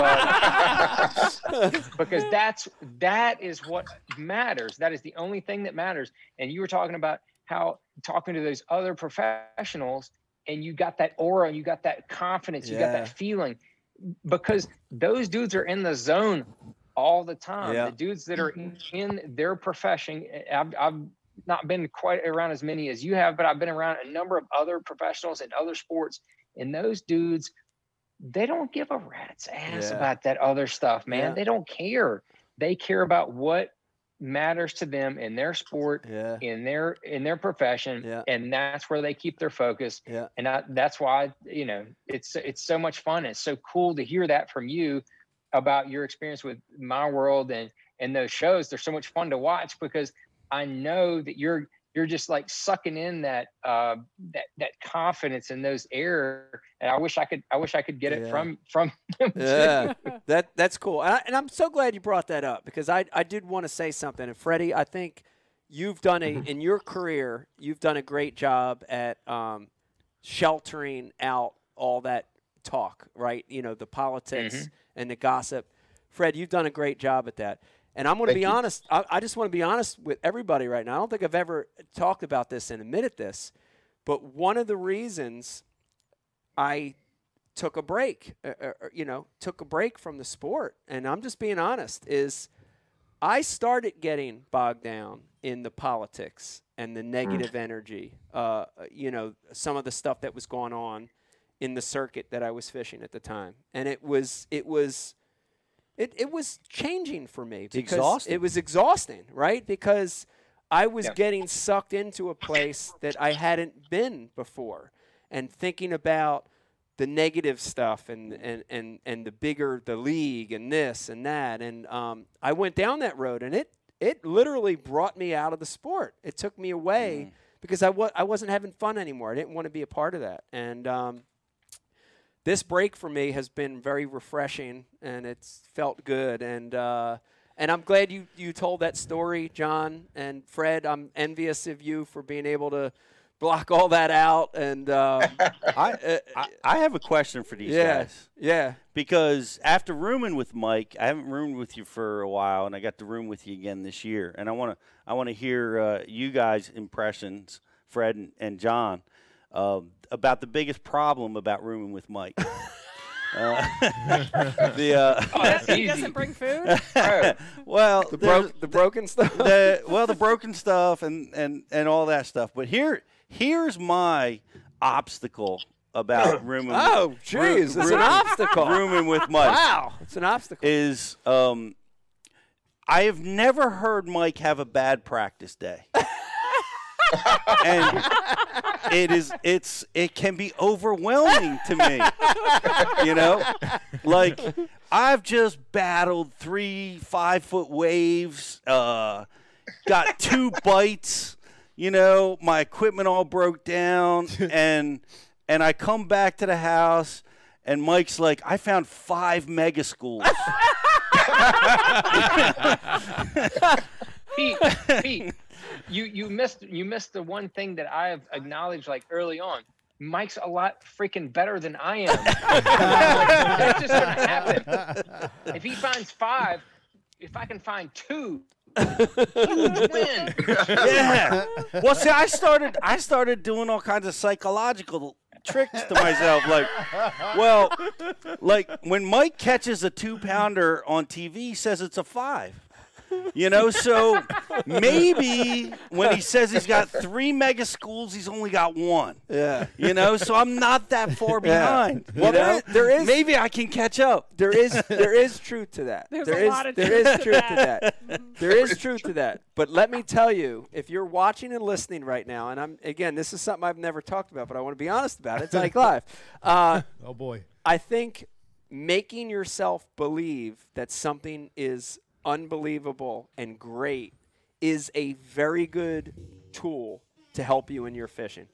bug. because that's that is what matters. That is the only thing that matters. And you were talking about how talking to those other professionals and you got that aura and you got that confidence you got that feeling. Because those dudes are in the zone all the time. Yeah. the dudes that are in, their profession I've, I've not been quite around as many as you have but i've been around a number of other professionals in other sports and those dudes they don't give a rat's ass Yeah. about that other stuff man Yeah. they don't care they care about what matters to them in their sport Yeah. in their in their profession Yeah. and that's where they keep their focus Yeah. and I, that's why you know it's it's so much fun it's so cool to hear that from you about your experience with my world and and those shows they're so much fun to watch because i know that you're you're just like sucking in that uh that that confidence in those air and i wish i could i wish i could get it from from them. Yeah, that that's cool, and, I, and I'm so glad you brought that up because I I did want to say something. And Freddie, I think you've done a in your career, you've done a great job at um, sheltering out all that talk, right? You know, the politics and the gossip. Fred, you've done a great job at that. And I'm going to be you. honest. I, I just want to be honest with everybody right now. I don't think I've ever talked about this and admitted this, but one of the reasons I took a break, uh, uh, uh, you know, took a break from the sport, and I'm just being honest, is I started getting bogged down in the politics and the negative energy, uh, you know, some of the stuff that was going on in the circuit that I was fishing at the time. And it was, it was, it, it was changing for me because exhausting. it was exhausting, right? Because I was Yeah. getting sucked into a place that I hadn't been before and thinking about the negative stuff and, and, and, and the bigger the league and this and that. And um, I went down that road and it, it literally brought me out of the sport. It took me away because I, wa- I wasn't having fun anymore. I didn't want to be a part of that. And um, this break for me has been very refreshing and it's felt good. And, uh, and I'm glad you, you told that story, John and Fred. I'm envious of you for being able to block all that out. And um, I, uh, I I have a question for these yeah, guys yeah, because after rooming with Mike, I haven't roomed with you for a while, and I got to room with you again this year, and I want to I want to hear uh, you guys' impressions, Fred and, and John, um, about the biggest problem about rooming with Mike. uh, the uh, Oh, that's he doesn't bring food. Well, the, there's- broke, the broken stuff. the well the broken stuff and and and all that stuff but here here's my obstacle about rooming oh, with, jeez, it's an obstacle. rooming with mike Wow, it's an obstacle. is um i have never heard mike have a bad practice day and it is it's it can be overwhelming to me you know like I've just battled three five foot waves. Uh, got two bites. You know, my equipment all broke down, and and I come back to the house, and Mike's like, I found five mega schools. Pete, Pete, you you missed you missed the one thing that I have acknowledged like early on. Mike's a lot freaking better than I am. That's just gonna happen. If he finds five, if I can find two, huge win. yeah. Well, see, I started I started doing all kinds of psychological tricks to myself. Like, well, like when Mike catches a two pounder on TV, he says it's a five. You know, so maybe when he says he's got three mega schools, he's only got one. Yeah. You know, so I'm not that far Yeah. behind. Well, you there know? is- there is- maybe I can catch up. There is there is truth to that. There's There a is- lot of there truth is to truth to that. that. There is truth to that. But let me tell you, if you're watching and listening right now, and I'm again, this is something I've never talked about, but I want to be honest about it. It's like live. Uh, Oh boy. I think making yourself believe that something is unbelievable and great is a very good tool to help you in your fishing.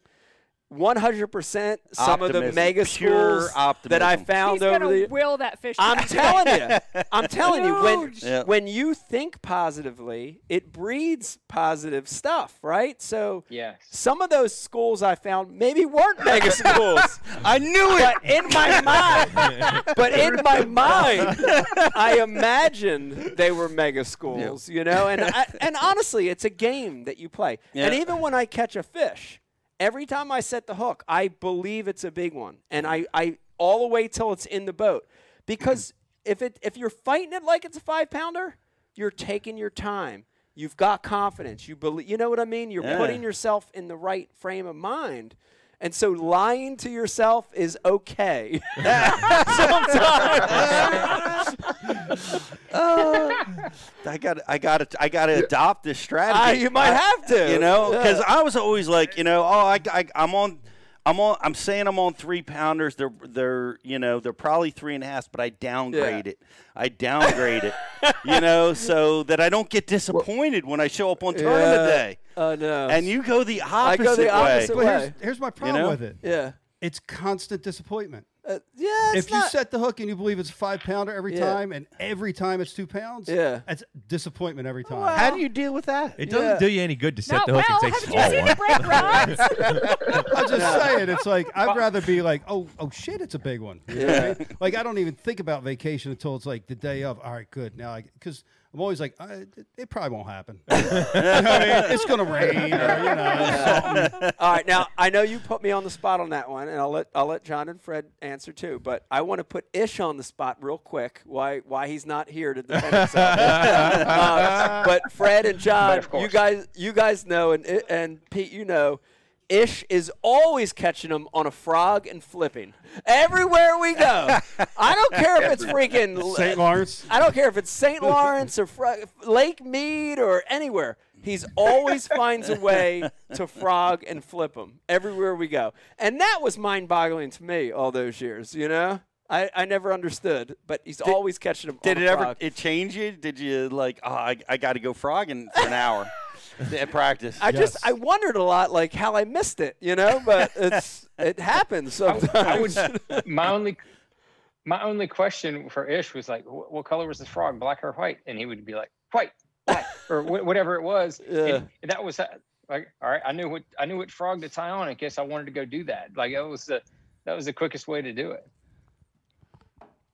100% some of the Optimism. mega Pure schools that I found He's over gonna the will that fish. I'm back. telling you. I'm telling you when Huge. Yeah. when you think positively, it breeds positive stuff, right? So Yes. some of those schools I found maybe weren't mega schools. I knew it. But in my mind, but in my mind, I imagined they were mega schools, you know. And I, and honestly, it's a game that you play. And even when I catch a fish, every time I set the hook, I believe it's a big one, and I, I all the way till it's in the boat, because if it if you're fighting it like it's a five pounder, you're taking your time. You've got confidence. You believe. You know what I mean? You're Yeah. putting yourself in the right frame of mind. And so lying to yourself is okay. Sometimes. I got I got to I got to adopt this strategy. Ah, you might I- have to. You know, because I was always like, you know, oh, I, I I'm on. I'm on. I'm saying I'm on three pounders. They're they're you know they're probably three and a half, but I downgrade Yeah. it. I downgrade it. You know, so that I don't get disappointed when I show up on tournament Yeah. day. Oh no. And you go the opposite, I opposite, go the opposite But way. here's, here's my problem know? with it. yeah. It's constant disappointment. Uh, yeah. It's if you set the hook and you believe it's a five pounder every Yeah. time, and every time it's two pounds, Yeah. that's disappointment every time. Well, How do you deal with that? It doesn't Yeah. do you any good to set Not the hook well. and say Haven't small you seen one. the? I'm just saying, it's like I'd rather be like, oh, oh shit, it's a big one. You know what I Yeah. mean? Like I don't even think about vacation until it's like the day of. All right, good. Now, because I'm always like, I, it, it probably won't happen. you know I mean? It's gonna rain, or you know, something. All right, now I know you put me on the spot on that one, and I'll let I'll let John and Fred answer too. But I want to put Ish on the spot real quick. Why why he's not here to defend himself? Uh, but Fred and John, you guys you guys know, and and Pete, you know. Ish is always catching them on a frog and flipping everywhere we go. I don't care if it's freaking St. Lawrence. I don't care if it's St. Lawrence or Fr- Lake Mead or anywhere. He's always finds a way to frog and flip them everywhere we go. And that was mind boggling to me all those years, you know? I, I never understood, but he's always catching them Did on it a ever it change you? Did you like? Oh, I, I got to go frogging for an hour at practice. I just I wondered a lot like how I missed it, you know, but it's it happens sometimes. I would. My only, my only question for Ish was like, "Wh- "What color was the frog, black or white?" And he would be like, "White, black, or wh- whatever it was." Yeah. And that was uh, like, all right. I knew what I knew what frog to tie on in case I wanted to go do that. Like that was the that was the quickest way to do it.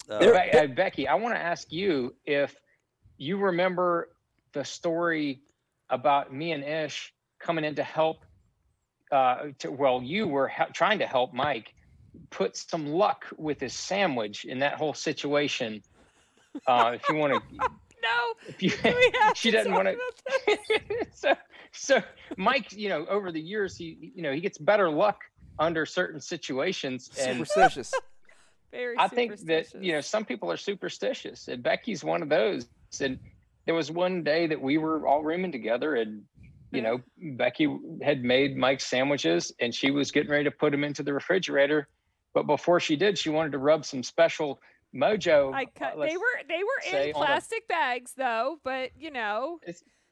Uh, There- Be- uh, Becky, I want to ask you if you remember the story about me and Ish coming in to help. Uh, to, well, you were he- trying to help Mike put some luck with his sandwich in that whole situation. Uh, if you want to, no. you, she to doesn't want to. so, so Mike, you know, over the years, he, you know, he gets better luck under certain situations, and Superstitious. Very I think that you know some people are superstitious, and Becky's one of those. And there was one day that we were all rooming together, and you know Becky had made Mike sandwiches, and she was getting ready to put them into the refrigerator. But before she did, she wanted to rub some special Mojo. I uh, cut, let's they were they were in on a- plastic bags though, but you know,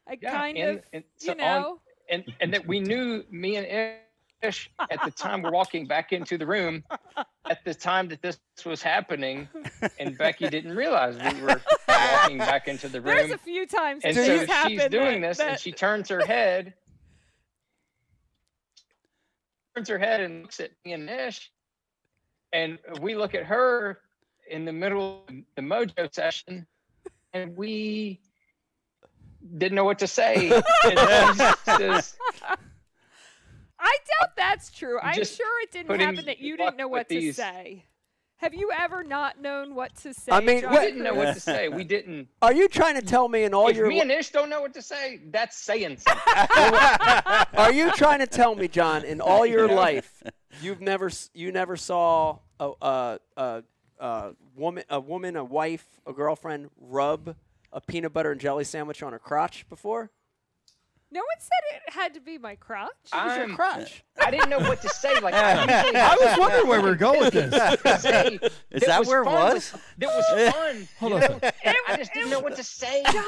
I yeah, kind and- of and you so on- know. and and that we knew me and Ish at the time we're walking back into the room at the time that this was happening, and Becky didn't realize we were walking back into the room. There's room. a few times And so she's happened doing that- this, and she turns her head, turns her head, and looks at me and Ish, and we look at her in the middle of the Mojo session, and we didn't know what to say. Says, I doubt that's true. I'm sure it didn't happen that you didn't know what to these- say. Have you ever not known what to say? I mean, John we didn't know what to say. We didn't. Are you trying to tell me in all if your me and Ish don't know what to say, that's saying something. Are you trying to tell me, John, in all your life, you've never you never saw a a, a, a woman a woman a wife a girlfriend rub a peanut butter and jelly sandwich on her crotch before? No one said it had to be my crotch. It was your I'm- crotch. I didn't know what to say. Like I, I was wondering where we were going with this. say Is that where it fun was? with- That was fun. Hold you on. know? I just didn't know what to say. John,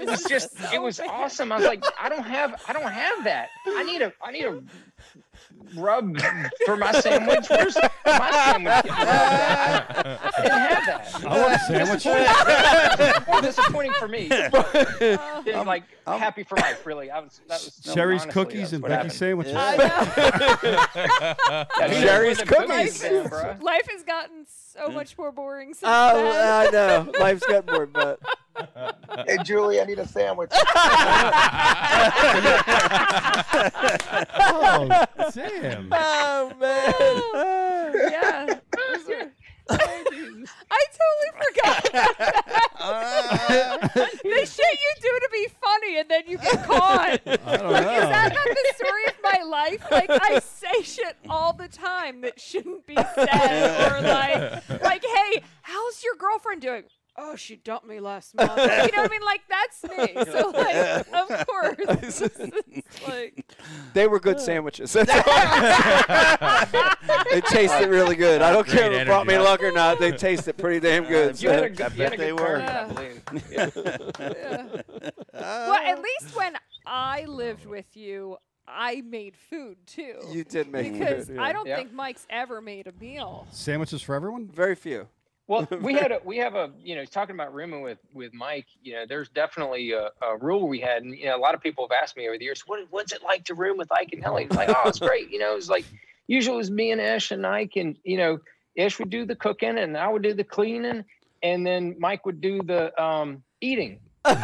It was just, it was awesome. I was like, I don't have, I don't have that. I need a, I need a rub for my sandwich. Where's my sandwich? getting rubbed at? I, I didn't have that. I want a sandwich. More disappointing for me. Than, like happy for life, really. I was. That was Sherry's honestly, cookies uh, and what Becky's happened. sandwiches. I know. Yeah, Sherry's cookies, cookies. man. Life has gotten so mm. much more boring since Oh, then. I know. Life's got more, but Hey, Julie, I need a sandwich. Oh, Sam. oh man. yeah. it was good. I totally forgot. the shit you do to be funny and then you get caught. I don't Like, is that not the story of my life? Like, I say shit all the time that shouldn't be said. Or, like, like, hey, how's your girlfriend doing? Oh, she dumped me last month. You know what I mean? Like, that's me. So, like, of course. It's just, it's like, They were good sandwiches. That's all. it tasted really good. I don't Great care if it brought me energy. luck or not. They tasted pretty damn uh, good. You had a good, I you had bet a they good were. turn, I believe. Yeah. well, at least when I lived with you, I made food too. You did make food. because good. I don't Yeah. think Mike's ever made a meal. Sandwiches for everyone? Very few. Well, we had a we have a you know talking about rooming with with Mike. You know, there's definitely a, a rule we had, and you know a lot of people have asked me over the years, what what's it like to room with Iaconelli? It's like, oh, it's great. You know, it's like usually it was me and Ish and Ike, and you know, Ish would do the cooking, and I would do the cleaning, and then Mike would do the um eating. hey,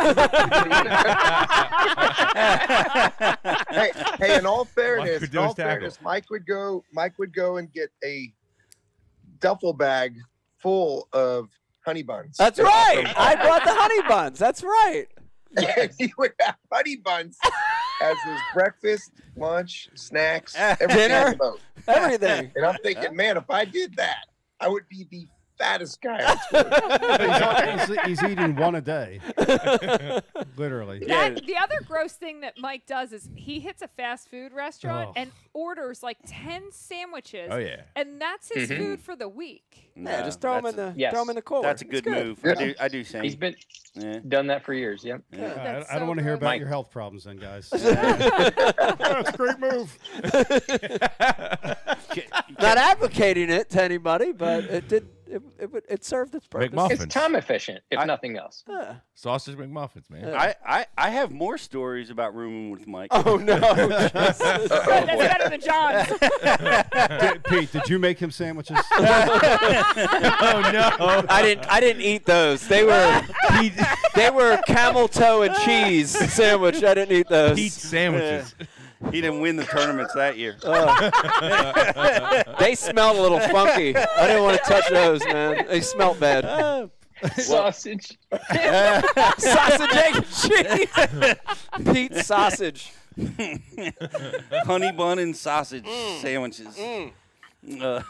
hey, in all fairness, would in all fairness, Mike would go. Mike would go and get a duffel bag full of honey buns. That's right. I brought the honey buns. That's right. And he would have honey buns as his breakfast, lunch, snacks, everything Dinner? on the boat. Everything. And I'm thinking, man, if I did that, I would be the fattest guy. on he's, he's eating one a day. Literally. That, the other gross thing that Mike does is he hits a fast food restaurant Oh. and orders like 10 sandwiches. Oh yeah. And that's his Mhm. food for the week. Yeah, just throw them in the Yes. throw 'em in the cooler. That's a It's good, move. I do. I do same. He's been yeah. done that for years. Yep. Yeah. I- That's I, don't want to hear about Mike. your health problems then, guys. That's a great move. Not advocating it to anybody, but it did. It, it, would- it served its purpose. McMuffin. It's time efficient, if I- nothing else. Yeah. Sausage McMuffins, man. Yeah. I, I, I have more stories about rooming with Mike. Oh no! That's better than John's. Did- Pete, did you make him sandwiches? oh no. I didn't. I didn't eat those. They were. they were camel toe and cheese sandwich. I didn't eat those. Pete sandwiches. He didn't win the tournaments that year. They smelled a little funky. I didn't want to touch those, man. They smelled bad. Sausage. sausage, egg, and cheese. Pete sausage. Honey bun and sausage sandwiches. Uh,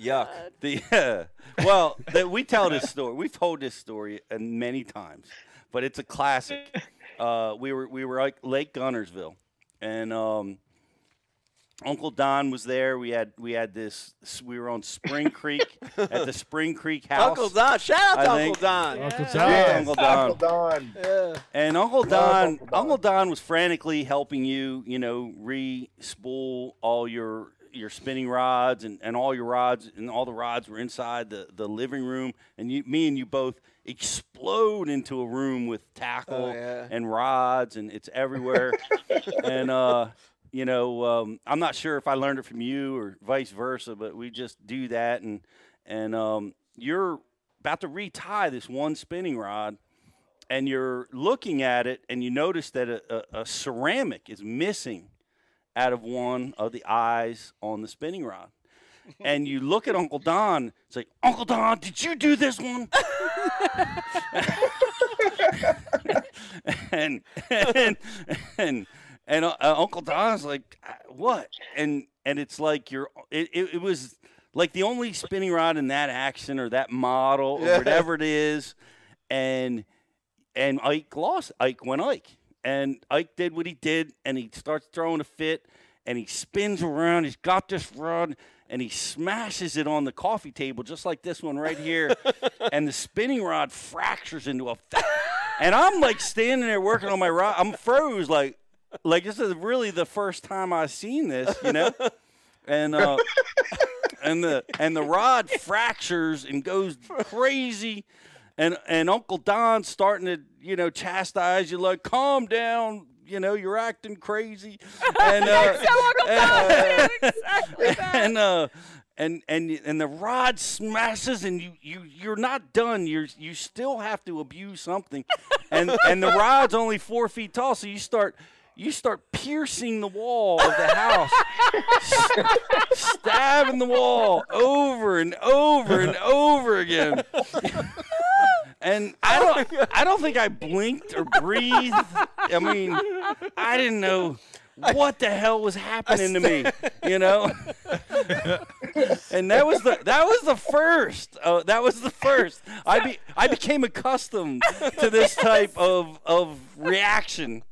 Yuck. the uh, well, the, we tell this story. We've told this story uh, many times, but it's a classic. Uh, we were we were like Lake Guntersville, and um, Uncle Don was there. We had we had this. We were on Spring Creek at the Spring Creek house. Uncle Don. Shout out I to think- Uncle Don. Uncle Yeah. Don. Yes, Uncle Don. Uncle Don. Yeah. And Uncle Don, Uncle Don. Uncle Don was frantically helping you, you know, re-spool all your your spinning rods and, and all your rods and all the rods were inside the, the living room and you me and you both explode into a room with tackle Oh, yeah. and rods and it's everywhere and uh you know um, i'm not sure if i learned it from you or vice versa but we just do that and and um, you're about to retie this one spinning rod and you're looking at it and you notice that a, a, a ceramic is missing out of one of the eyes on the spinning rod. And you look at Uncle Don, it's like, Uncle Don, did you do this one? and and and, and uh, uh, Uncle Don's like, "Uh, what? And and it's like you're it, it, it was like the only spinning rod in that action or that model or Yeah. whatever it is, and and Ike lost. Ike went Ike, and Ike did what he did, and he starts throwing a fit, and he spins around. He's got this rod, and he smashes it on the coffee table, just like this one right here, and the spinning rod fractures into a. Fa- and I'm like standing there working on my rod. I'm froze, like, like this is really the first time I've seen this, you know, and. uh and the and the rod fractures and goes crazy and and Uncle Don's starting to you know chastise you like calm down you know you're acting crazy. And uh, exactly and uh and and and the rod smashes and you you you're not done. You're you still have to abuse something. And and the rod's only four feet tall so you start you start piercing the wall of the house. Stabbing the wall over and over and over again and I don't I don't think I blinked or breathed I mean I didn't know what the hell was happening to me you know and that was the that was the first. Uh, that was the first. I be I became accustomed to this type of of reaction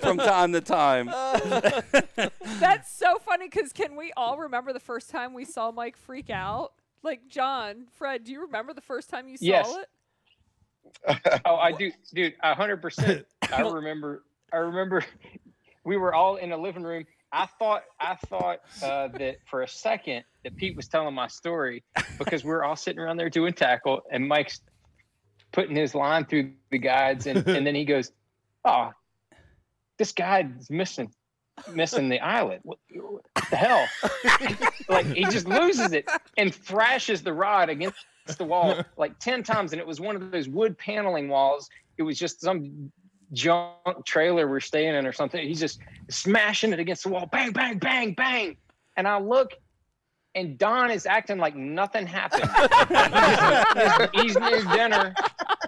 from time to time. That's so funny because can we all remember the first time we saw Mike freak out? Like John, Fred, do you remember the first time you saw Yes. it? Oh, I do, dude. A hundred percent. I remember. I remember. We were all in the living room. I thought. I thought uh, that for a second that Pete was telling my story because we were all sitting around there doing tackle, and Mike's putting his line through the guides, and, and then he goes, "Oh, this guide's missing, missing the eyelet. What, what the hell?" like he just loses it and thrashes the rod against the wall like 10 times and it was one of those wood paneling walls. It was just some junk trailer we're staying in or something. He's just smashing it against the wall. Bang bang bang bang. And i look and don is acting like nothing happened. He's eating his dinner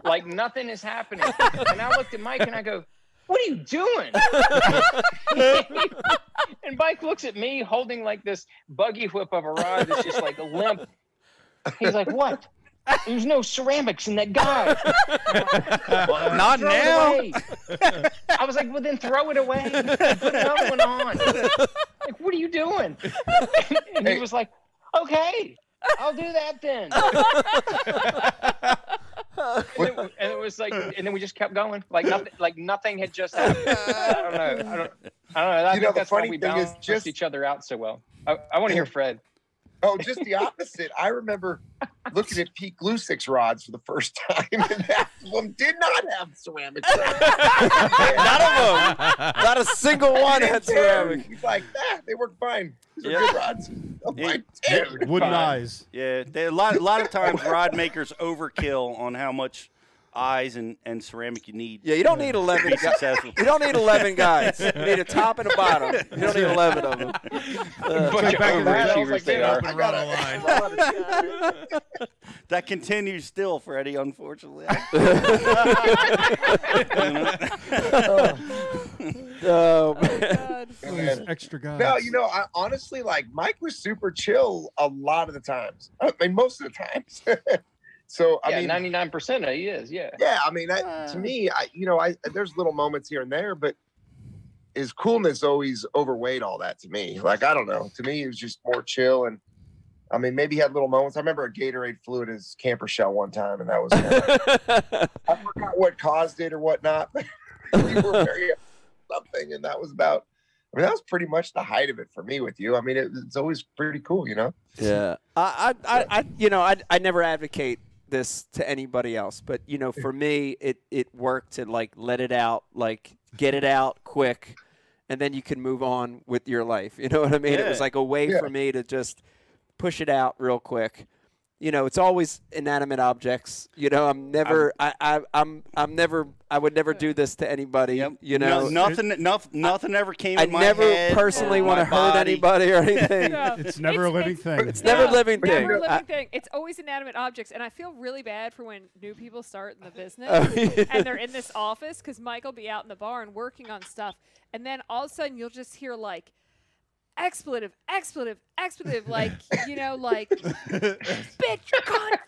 like nothing is happening. And i looked at mike and i go what are you doing and mike looks at me holding like this buggy whip of a rod that's just like limp He's like, what? There's no ceramics in that guy. Not now. I was like, well, then throw it away. Put another one on. Like, what are you doing? And he was like, okay, I'll do that then. and, it, and it was like, and then we just kept going, like nothing, like nothing had just happened. I don't know. I don't. I don't know. I You think know, the that's why funny we thing is balanced just- each other out so well. I, I want to hear Fred. Oh, just the opposite. I remember looking at Pete Gluszek's rods for the first time, and that one did not have ceramic. None of them. Not a single one had ceramic. He's like, that they work fine. These are Yeah. good rods. I'm Yeah. like. Wooden Fine. eyes. Yeah, they, a lot a lot of times rod makers overkill on how much eyes and, and ceramic you need Yeah, you don't need 11 guys. You don't need 11 guys. You need a top and a bottom. You don't need 11 of them. Uh, Bunch of back in the day, I was overachievers like, they are. up and a line. That continues still, Freddie. Unfortunately, oh, man. God. Those extra guys. No, you know, I, honestly, like Mike was super chill a lot of the times. I mean, most of the times. So I yeah, mean, ninety nine percent he is. Yeah. yeah, I mean, I, to uh. me, I you know, I there's little moments here and there, but his coolness always overweighed all that to me. Like I don't know. To me, he was just more chill and. I mean, maybe he had little moments. I remember a Gatorade flew at his camper shell one time, and that was. I forgot what caused it or whatnot. But we were very something, and that was about. I mean, that was pretty much the height of it for me with you. I mean, it, it's always pretty cool, you know. Yeah, I, I, I, I you know, I, I never advocate this to anybody else, but you know, for me, it it worked to like let it out, like get it out quick, and then you can move on with your life. You know what I mean? It was like a way Yeah. for me to just push it out real quick. You know, it's always inanimate objects. You know, I'm never, I, I, I'm, I'm never, I would never do this to anybody. Yep. You No- know, nothing, nothing, nothing ever came. I never head personally uh, want to hurt body. anybody or anything. No, It's never a living thing. It's never a living thing. Never a living thing. It's always inanimate objects, and I feel really bad for when new people start in the business Oh, yeah. and they're in this office because Mike will be out in the barn working on stuff, and then all of a sudden you'll just hear like expletive, expletive, expletive, like you know, like bitch, cunt,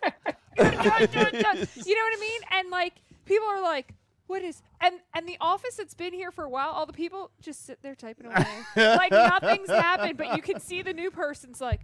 cunt, cunt, cunt, cunt. you know what I mean? And like people are like. What is and and the office that's been here for a while, all the people just sit there typing away, like nothing's happened. But you can see the new person's like,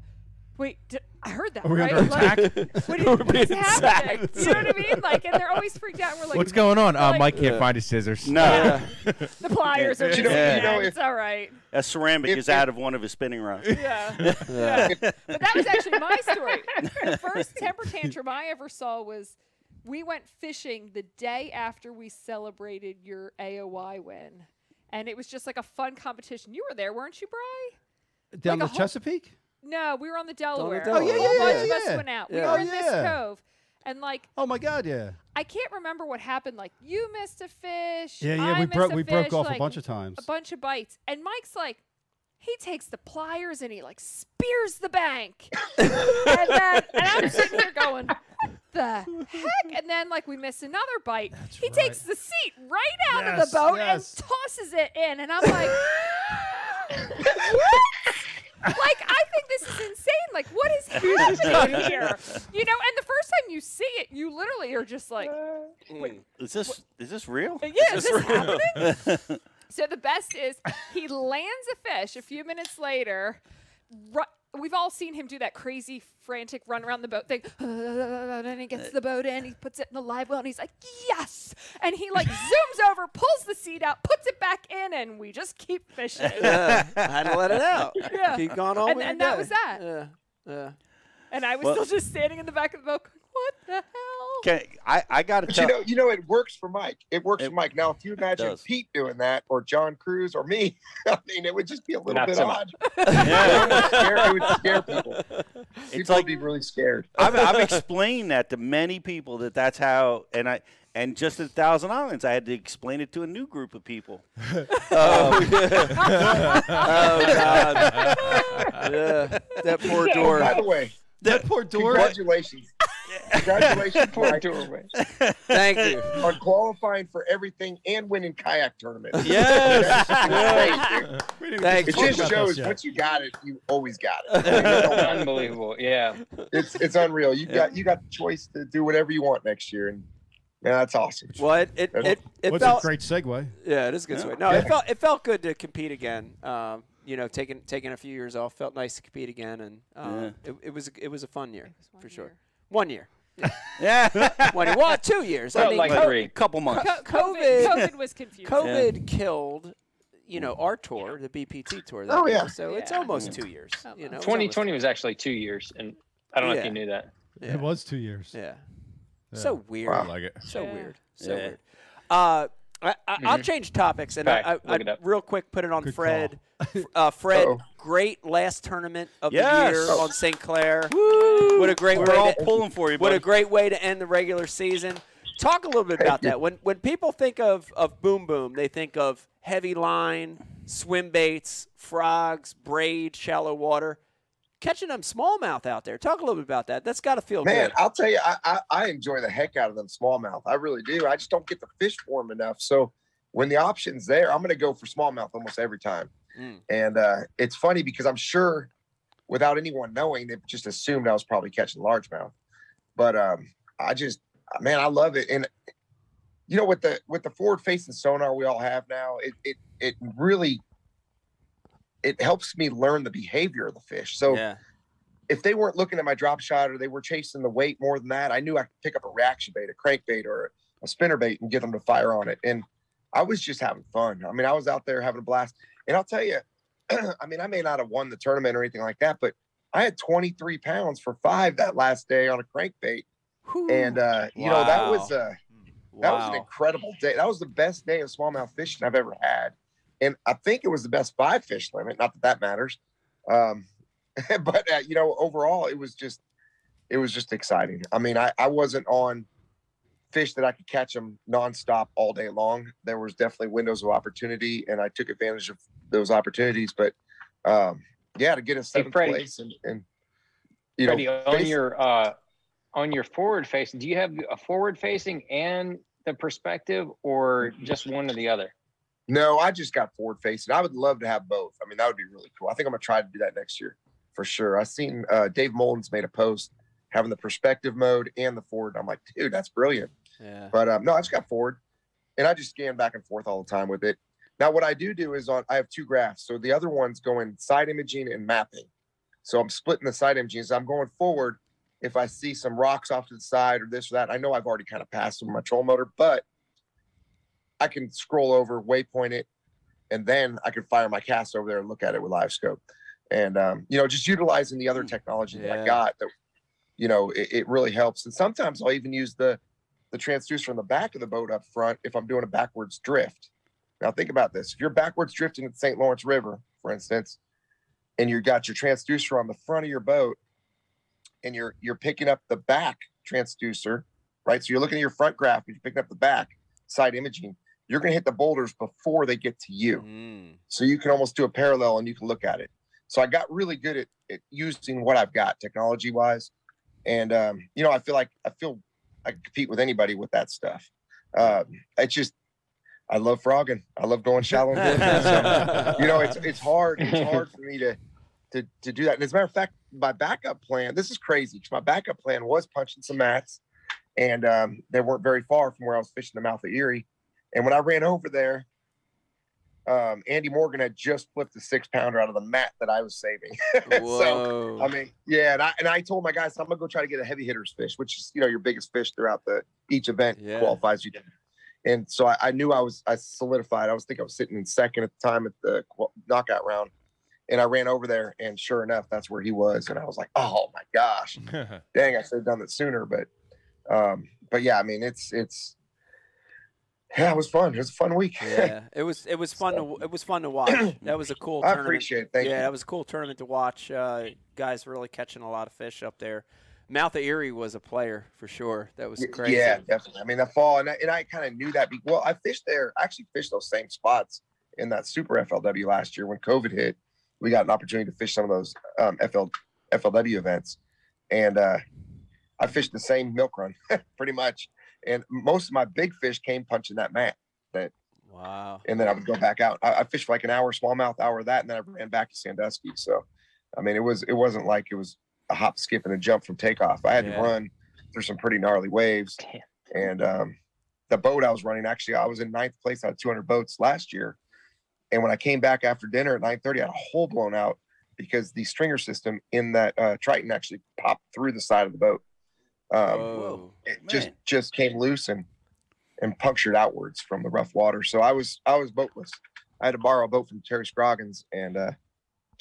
"Wait, did, I heard that Are we right? under Like, attack? what is, We're what's being happening? sacked. You know what I mean? Like, and they're always freaked out. And we're like, What's going on? Uh, like- Mike can't Yeah. find his scissors. No, Yeah. The pliers are You missing. know- yeah, you know, if- it's all right. a ceramic If- is if- out of one of his spinning rods. Yeah. yeah. But that was actually my story. The first temper tantrum I ever saw was we went fishing the day after we celebrated your AOY win. And it was just like a fun competition. You were there, weren't you, Bry? Down like a the whole- Chesapeake? No, we were on the Delaware. Oh, yeah, a yeah, whole yeah, bunch of us yeah. went out. We Yeah. were Oh, in this yeah. cove. And like Oh my God, yeah. I can't remember what happened. Like you missed a fish. Yeah, yeah. I we missed broke a we broke fish, off like, a bunch of times. a bunch of bites. And Mike's like, he takes the pliers and he like spears the bank. and then and I'm sitting here going, what the heck? And then like we miss another bite. he right. takes the seat right out of Yes, the boat yes. and tosses it in. And I'm like, what? Like I think this is insane. Like what is happening here? You know, and the first time you see it, you literally are just like, mm. Wait, Is this is this real? yeah, is this happening? so the best is he lands a fish a few minutes later. Ru- We've all seen him do that crazy, frantic run around the boat thing. And he gets the boat in, he puts it in the live well, and he's like, yes! And he like zooms over, pulls the seat out, puts it back in, and we just keep fishing. yeah, I had to let it out. Yeah. Keep going on And- with your and that was that. Yeah, yeah. And I was Well- still just standing in the back of the boat going, what the hell? Okay, I I got to But you know, you know, it works for Mike. It works It for Mike. Now, if you imagine. Pete doing that, or John Crews, or me, I mean, it would just be a little Not bit so odd. much. Yeah. it, would scare, it would scare people. It's People like would be really scared. I've, I've explained that to many people that that's how, and I and just at Thousand Islands, I had to explain it to a new group of people. Oh, yeah. Um, oh God. Yeah, that poor door. By the way, that poor door. congratulations. Congratulations, Poor Mike, doorway. Thank you. on qualifying for everything and winning kayak tournaments. Yes. That's great, dude. Thanks. It just shows this yet. once you got it, you always got it. Unbelievable. Yeah. it's it's unreal. You got you got the choice to do whatever you want next year, and yeah, that's awesome. Well, it it, it, it What's felt a great segue? yeah, it is a good Yeah. swing. No, Yeah. it felt it felt good to compete again. Um, you know, taking taking a few years off felt nice to compete again, and um, it, it was it was a fun year one for sure. Year. One year, yeah. one year, well, two years. I mean, like co- three. couple months. Co- COVID- COVID, COVID was confusing. COVID killed, you know, our tour, the BPT tour. That Oh, year, yeah. So it's almost two years. You know, 2020 was actually two years, and I don't know if you knew that. Yeah. It was two years. Yeah. Yeah. So weird. I like it. So Yeah. weird. So Yeah. weird. Uh, I, I, I'll change topics and Okay, I, I, I real quick put it on Good Fred. Uh, Fred, Uh-oh. great last tournament of Yes. the year on St. Clair. What a great We're way all to, pulling for you, what a great way to end the regular season. Talk a little bit about that. When when people think of, of Boom Boom, they think of heavy line, swim baits, frogs, braid, shallow water. Catching them smallmouth out there. Talk a little bit about that. That's got to feel good. Man, good. I'll tell you, I, I I enjoy the heck out of them smallmouth. I really do. I just don't get the fish for them enough. So when the option's there, I'm going to go for smallmouth almost every time. Mm. And uh, it's funny because I'm sure, without anyone knowing, they just assumed I was probably catching largemouth. But um, I just, man, I love it. And you know, with the with the forward facing sonar we all have now, it it it really it helps me learn the behavior of the fish. So yeah. if they weren't looking at my drop shot or they were chasing the weight more than that, I knew I could pick up a reaction bait, a crankbait, or a spinner bait and get them to fire on it. And I was just having fun. I mean, I was out there having a blast. And I'll tell you, I mean, I may not have won the tournament or anything like that, but I had 23 pounds for five that last day on a crankbait. And uh, you know, that was uh that was an incredible day. That was the best day of smallmouth fishing I've ever had. And I think it was the best five fish limit. Not that that matters. Um, but, uh, you know, overall, it was just, it was just exciting. I mean, I, I wasn't on fish that I could catch them nonstop all day long. There was definitely windows of opportunity and I took advantage of those opportunities. But um, yeah, to get a seventh Freddie. place and, and, you know, on basi- your uh, on your forward facing, do you have a forward facing and the perspective, or just one or the other? No, I just got forward facing. I would love to have both. I mean, that would be really cool. I think I'm gonna try to do that next year for sure. I seen uh, Dave Mullins made a post having the perspective mode and the forward. I'm like, dude, that's brilliant. Yeah. But um, no, I just got forward, and I just scan back and forth all the time with it. Now, what I do do is on I have two graphs. So the other one's going side imaging and mapping. So I'm splitting the side imaging. So I'm going forward. If I see some rocks off to the side or this or that, I know I've already kind of passed them with my troll motor, but I can scroll over, waypoint it, and then I can fire my cast over there and look at it with live scope. And um, you know, just utilizing the other technology that I got that you know, it, it really helps. And sometimes I'll even use the the transducer on the back of the boat up front if I'm doing a backwards drift. Now think about this. If you're backwards drifting at the St. Lawrence River, for instance, and you got your transducer on the front of your boat and you're you're picking up the back transducer, right? So you're looking at your front graph, but you're picking up the back side imaging, you're gonna hit the boulders before they get to you. Mm. So you can almost do a parallel and you can look at it. So I got really good at, at using what I've got technology wise. And um, you know, I feel like I feel I can compete with anybody with that stuff. Um, it's just I love frogging. I love going shallow so, you know, it's it's hard. It's hard for me to to to do that. And as a matter of fact, my backup plan, this is crazy my backup plan was punching some mats and um, they weren't very far from where I was fishing the mouth of Erie. And when I ran over there, um, Andy Morgan had just flipped the six pounder out of the mat that I was saving. so Whoa. I mean, yeah, and I and I told my guys I'm gonna go try to get a heavy hitters fish, which is you know your biggest fish throughout the each event Yeah. qualifies you. And so I, I knew I was I solidified. I was think I was sitting in second at the time at the knockout round, and I ran over there, and sure enough, that's where he was, and I was like, oh my gosh, dang, I should have done that sooner. But um, but yeah, I mean, it's it's yeah, it was fun. It was a fun week. yeah, it was it was fun to it was fun to watch. That was a cool I tournament. appreciate it. Thank yeah, you. that was a cool tournament to watch. Uh, guys really catching a lot of fish up there. Mouth of Erie was a player for sure. That was crazy. Yeah, definitely. I mean, that fall, and I, and I kind of knew that. Be, well, I fished there. I actually fished those same spots in that Super FLW last year when COVID hit. We got an opportunity to fish some of those um, FL, FLW events, and uh, I fished the same milk run pretty much. And most of my big fish came punching that mat. That Wow. and then I would go back out. I, I fished for like an hour smallmouth, hour of that, and then I ran back to Sandusky. So, I mean, it was it wasn't like it was a hop, skip, and a jump from takeoff. I had Yeah. to run through some pretty gnarly waves, Damn. and um, the boat I was running actually I was in ninth place out of 200 boats last year, and when I came back after dinner at 9:30, I had a hole blown out because the stringer system in that uh, Triton actually popped through the side of the boat. Um, Whoa. it just Man. just came loose and and punctured outwards from the rough water. So I was I was boatless. I had to borrow a boat from Terry Scroggins, and uh,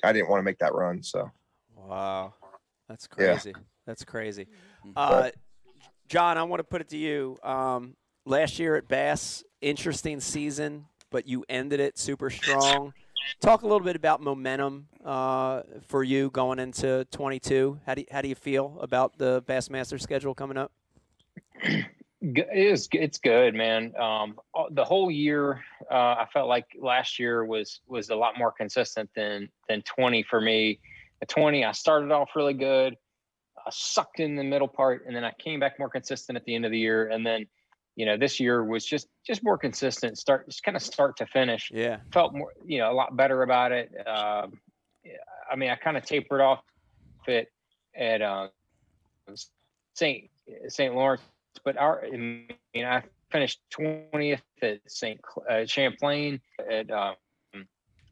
I didn't want to make that run. So Wow. That's Yeah. crazy. That's crazy. Uh, John, I want to put it to you. Um, last year at Bass, interesting season, but you ended it super strong. Talk a little bit about momentum uh, for you going into 22. How do you, how do you feel about the Bassmaster schedule coming up? It is. It's good, man. Um, the whole year, uh, I felt like last year was was a lot more consistent than than 20 for me. At 20, I started off really good, I sucked in the middle part, and then I came back more consistent at the end of the year. And then, you know, this year was just just more consistent. Start just kind of start to finish. Yeah. Felt more, you know, a lot better about it. Um, I mean, I kind of tapered off it at uh, St. St. Lawrence but our I mean, I finished 20th at St. Uh, Champlain at um,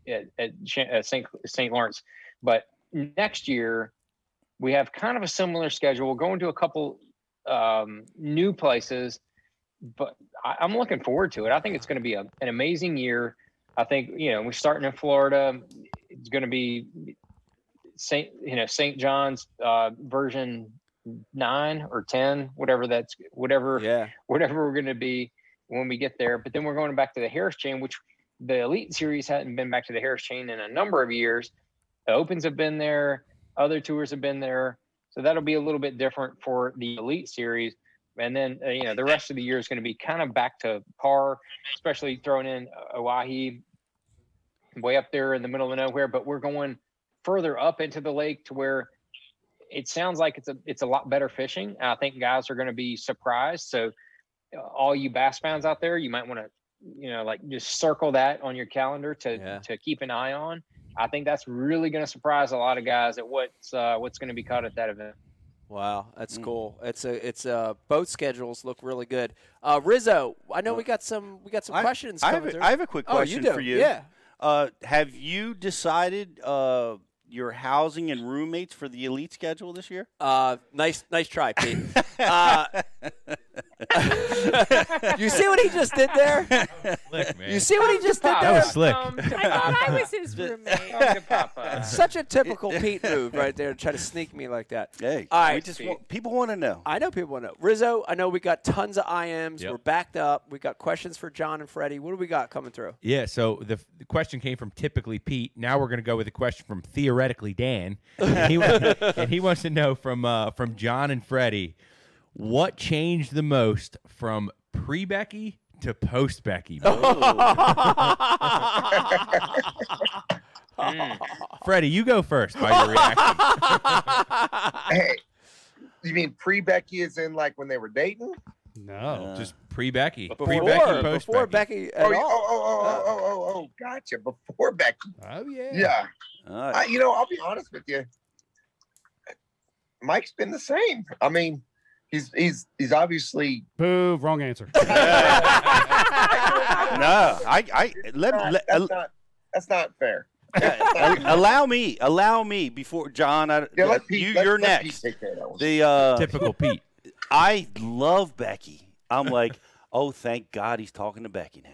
at, at, Cha- St. St. Lawrence. But next year we have kind of a similar schedule. We're going to a couple um, new places, but I, I'm looking forward to it. I think it's going to be a, an amazing year. I think you know we're starting in Florida. It's going to be Saint you know St. John's uh, version nine or ten, whatever that's whatever Yeah. whatever we're going to be when we get there. But then we're going back to the Harris chain, which the Elite Series hadn't been back to the Harris chain in a number of years. The Opens have been there, other tours have been there, so that'll be a little bit different for the Elite Series. And then uh, you know the rest of the year is going to be kind of back to par, especially throwing in Oahe, way up there in the middle of nowhere. But we're going further up into the lake to where it sounds like it's a it's a lot better fishing. I think guys are going to be surprised. So uh, all you bass fans out there, you might want to you know like just circle that on your calendar to Yeah. to keep an eye on. I think that's really going to surprise a lot of guys at what's uh, what's going to be caught at that event. Wow, that's Mm. cool. It's a it's uh both schedules look really good. Uh, Rizzo, I know we got some we got some I- questions I have, a, I have a quick oh, question you do. for you. Yeah. Uh, have you decided uh, your housing and roommates for the elite schedule this year? Uh, nice nice try, Pete. uh, you see what he just did there? Slick, man. You see what he just did That there? was slick. Um, I thought I was his roommate. Oh, good papa. Such a typical Pete move right there to try to sneak me like that. Hey, All we just want, people want to know. I know people want to know. Rizzo, I know we got tons of IMs. Yep. We're backed up. We got questions for John and Freddie. What do we got coming through? Yeah, so the, the question came from typically Pete. Now we're going to go with a question from theoretically Dan. And he, and he wants to know from uh, from John and Freddie, what changed the most from pre Becky to post Becky? Freddie, you go first by your reaction. Hey, you mean pre Becky is in like when they were dating? No. Uh, Just pre Becky. Before, Pre Becky, post before Becky. Becky at Oh, yeah, all. oh, oh, oh, oh, oh, oh, oh, gotcha. Before Becky. Oh yeah. Yeah. All right. I, you know, I'll be honest with you. Mike's been the same. I mean, he's he's he's obviously Boo. Wrong answer. no, I, I let, not, let that's not that's not fair. uh, allow me, allow me before John. I, Yeah, let Pete, you, let, you're let Pete next. take care of that one. The uh, Typical Pete. I love Becky. I'm like, oh, thank God he's talking to Becky now.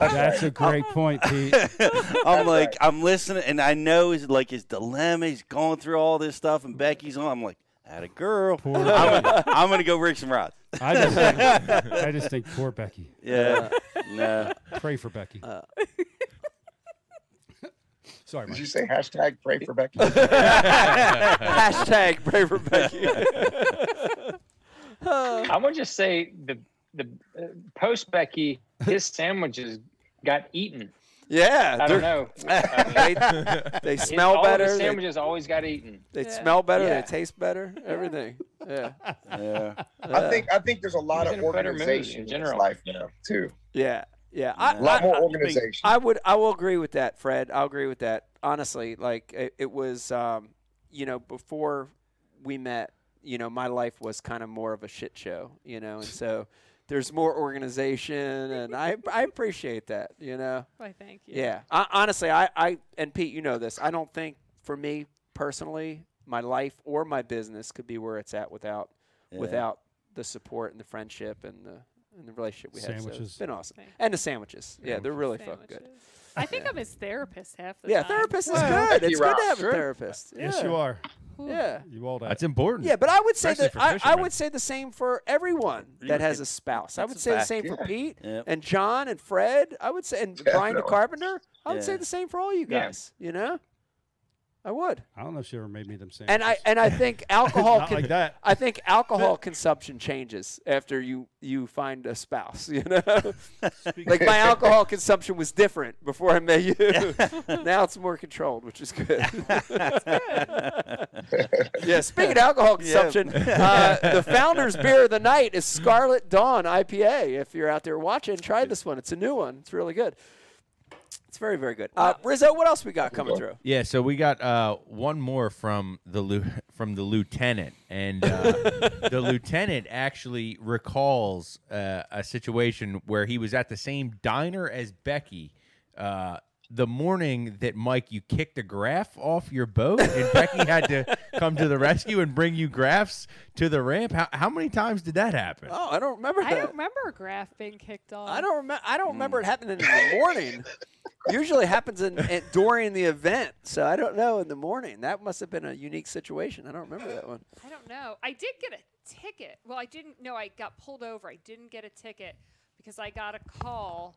That's a great point, Pete. I'm like, I'm listening, and I know his like his dilemma. He's going through all this stuff, and Becky's on. I'm like, had a girl. Poor I'm, gonna, I'm gonna go rig some rods. I just think, I just think poor Becky. Yeah, no. Pray for Becky. Uh. Sorry, Did you say hashtag pray for Becky? Hashtag pray for Becky. I'm gonna just say the the uh, post Becky, his sandwiches got eaten. yeah. I they're- don't know. I mean, they, they his- smell all of better. His They, sandwiches always got eaten. they Yeah. smell better. Yeah. They taste better. Everything. Yeah. Yeah. I think I think there's a lot He's of in a better mood in organization in general. life now too. Yeah. Yeah. A I, lot I- more I- organization. I would I will agree with that, Fred. I'll agree with that. Honestly, like it, it was um, you know, before we met, you know, my life was kind of more of a shit show, you know, and so there's more organization and I I appreciate that, you know. Why, thank you. Yeah. I, honestly, I, I and Pete, you know this. I don't think for me personally, my life or my business could be where it's at without Yeah. without the support and the friendship and the and the relationship we have. So Sandwiches. it's been awesome. Thank you. And the sandwiches. Yeah, they're really fucking good. I think I'm his therapist half the Yeah, time. Yeah, therapist is Well, good. It's good to have Sure. a therapist. Yes, you are. Yeah. You all that. That's important. Yeah, but I would say Especially that for I, I fishermen. would say the same for everyone that has a spouse. I That's would a say the fact. same for Yeah. Pete Yep. and John and Fred. I would say and Brian the Definitely. Carpenter. I would say Yeah. the same for all you Yeah. guys. You know, I would. I don't know if she ever made me them sandwiches. And I and I think alcohol Not can, like that. I think alcohol consumption changes after you you find a spouse. You know, like my alcohol consumption was different before I met you. now it's more controlled, which is good. yeah. Speaking of alcohol consumption, uh, the founder's beer of the night is Scarlet Dawn IPA. If you're out there watching, try this one. It's a new one. It's really good. It's very very good. Uh, Rizzo, what else we got coming through? Yeah, so we got uh, one more from the lu- from the lieutenant, and uh, the lieutenant actually recalls uh, a situation where he was at the same diner as Becky. Uh, the morning that Mike, you kicked a graph off your boat, and Becky had to come to the rescue and bring you graphs to the ramp. How, how many times did that happen? Oh, I don't remember I that. don't remember a graph being kicked off. I don't remember. I don't remember hmm. it happening in the morning. Usually happens in, in during the event, so I don't know in the morning. That must have been a unique situation. I don't remember that one. I don't know. I did get a ticket. Well, I didn't. No, I got pulled over. I didn't get a ticket because I got a call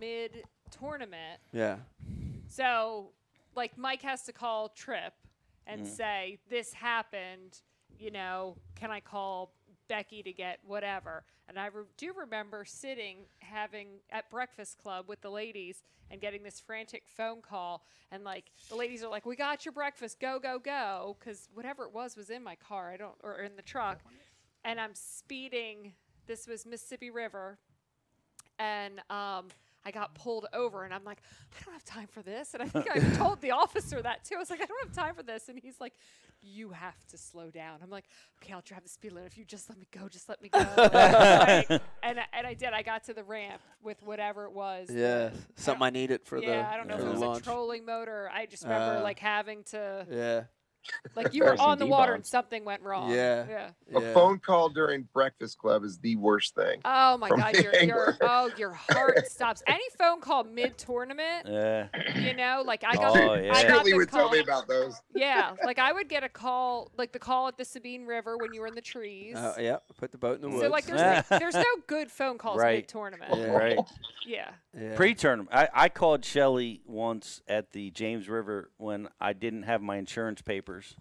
mid tournament. Yeah. So, like, Mike has to call Trip and say, This happened. You know, can I call Becky to get whatever? And I re- do remember sitting having at Breakfast Club with the ladies and getting this frantic phone call. And, like, the ladies are like, We got your breakfast. Go, go, go. Because whatever it was was in my car. I don't, or in the truck. And I'm speeding. This was Mississippi River and um, I got pulled over, and I'm like, I don't have time for this. And I think I told the officer that too. I was like, I don't have time for this, and he's like, You have to slow down. I'm like, Okay, I'll drive the speed limit. If you just let me go, just let me go. Like, and I- and I did. I got to the ramp with whatever it was. Yeah. Something I needed for the yeah, I don't know if it was launch. a trolling motor. I just remember Uh, like having to, Yeah. Like you were on the water and something went wrong. Yeah. Yeah. A yeah. phone call during Breakfast Club is the worst thing. Oh my God, your, your oh your heart stops. Any phone call mid tournament, Yeah. you know, like I got, Oh, yeah. I got Shirley the would tell me about those. yeah, like I would get a call, like the call at the Sabine River when you were in the trees. Uh, yeah. Put the boat in the woods. so like there's no, there's no good phone calls Right. mid tournament. Yeah. Right. Yeah. yeah. Pre-tournament, I, I called Shelly once at the James River when I didn't have my insurance papers,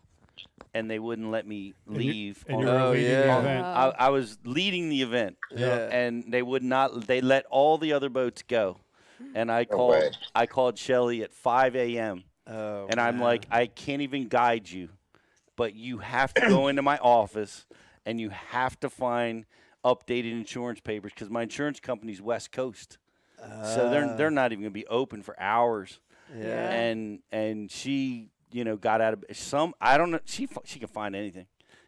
and they wouldn't let me And you- leave. And on you the- were Oh, leading yeah. the Uh, event. I, I was leading the event, Yeah. and they would not. They let all the other boats go, and I called. way. I called Shelly at 5 a.m. Oh, and I'm man. like, I can't even guide you, but you have to go into my office, and you have to find updated insurance papers because my insurance company's West Coast, so they're they're not even gonna be open for hours. yeah. And and she, you know, got out of some. I don't know. She she can find anything,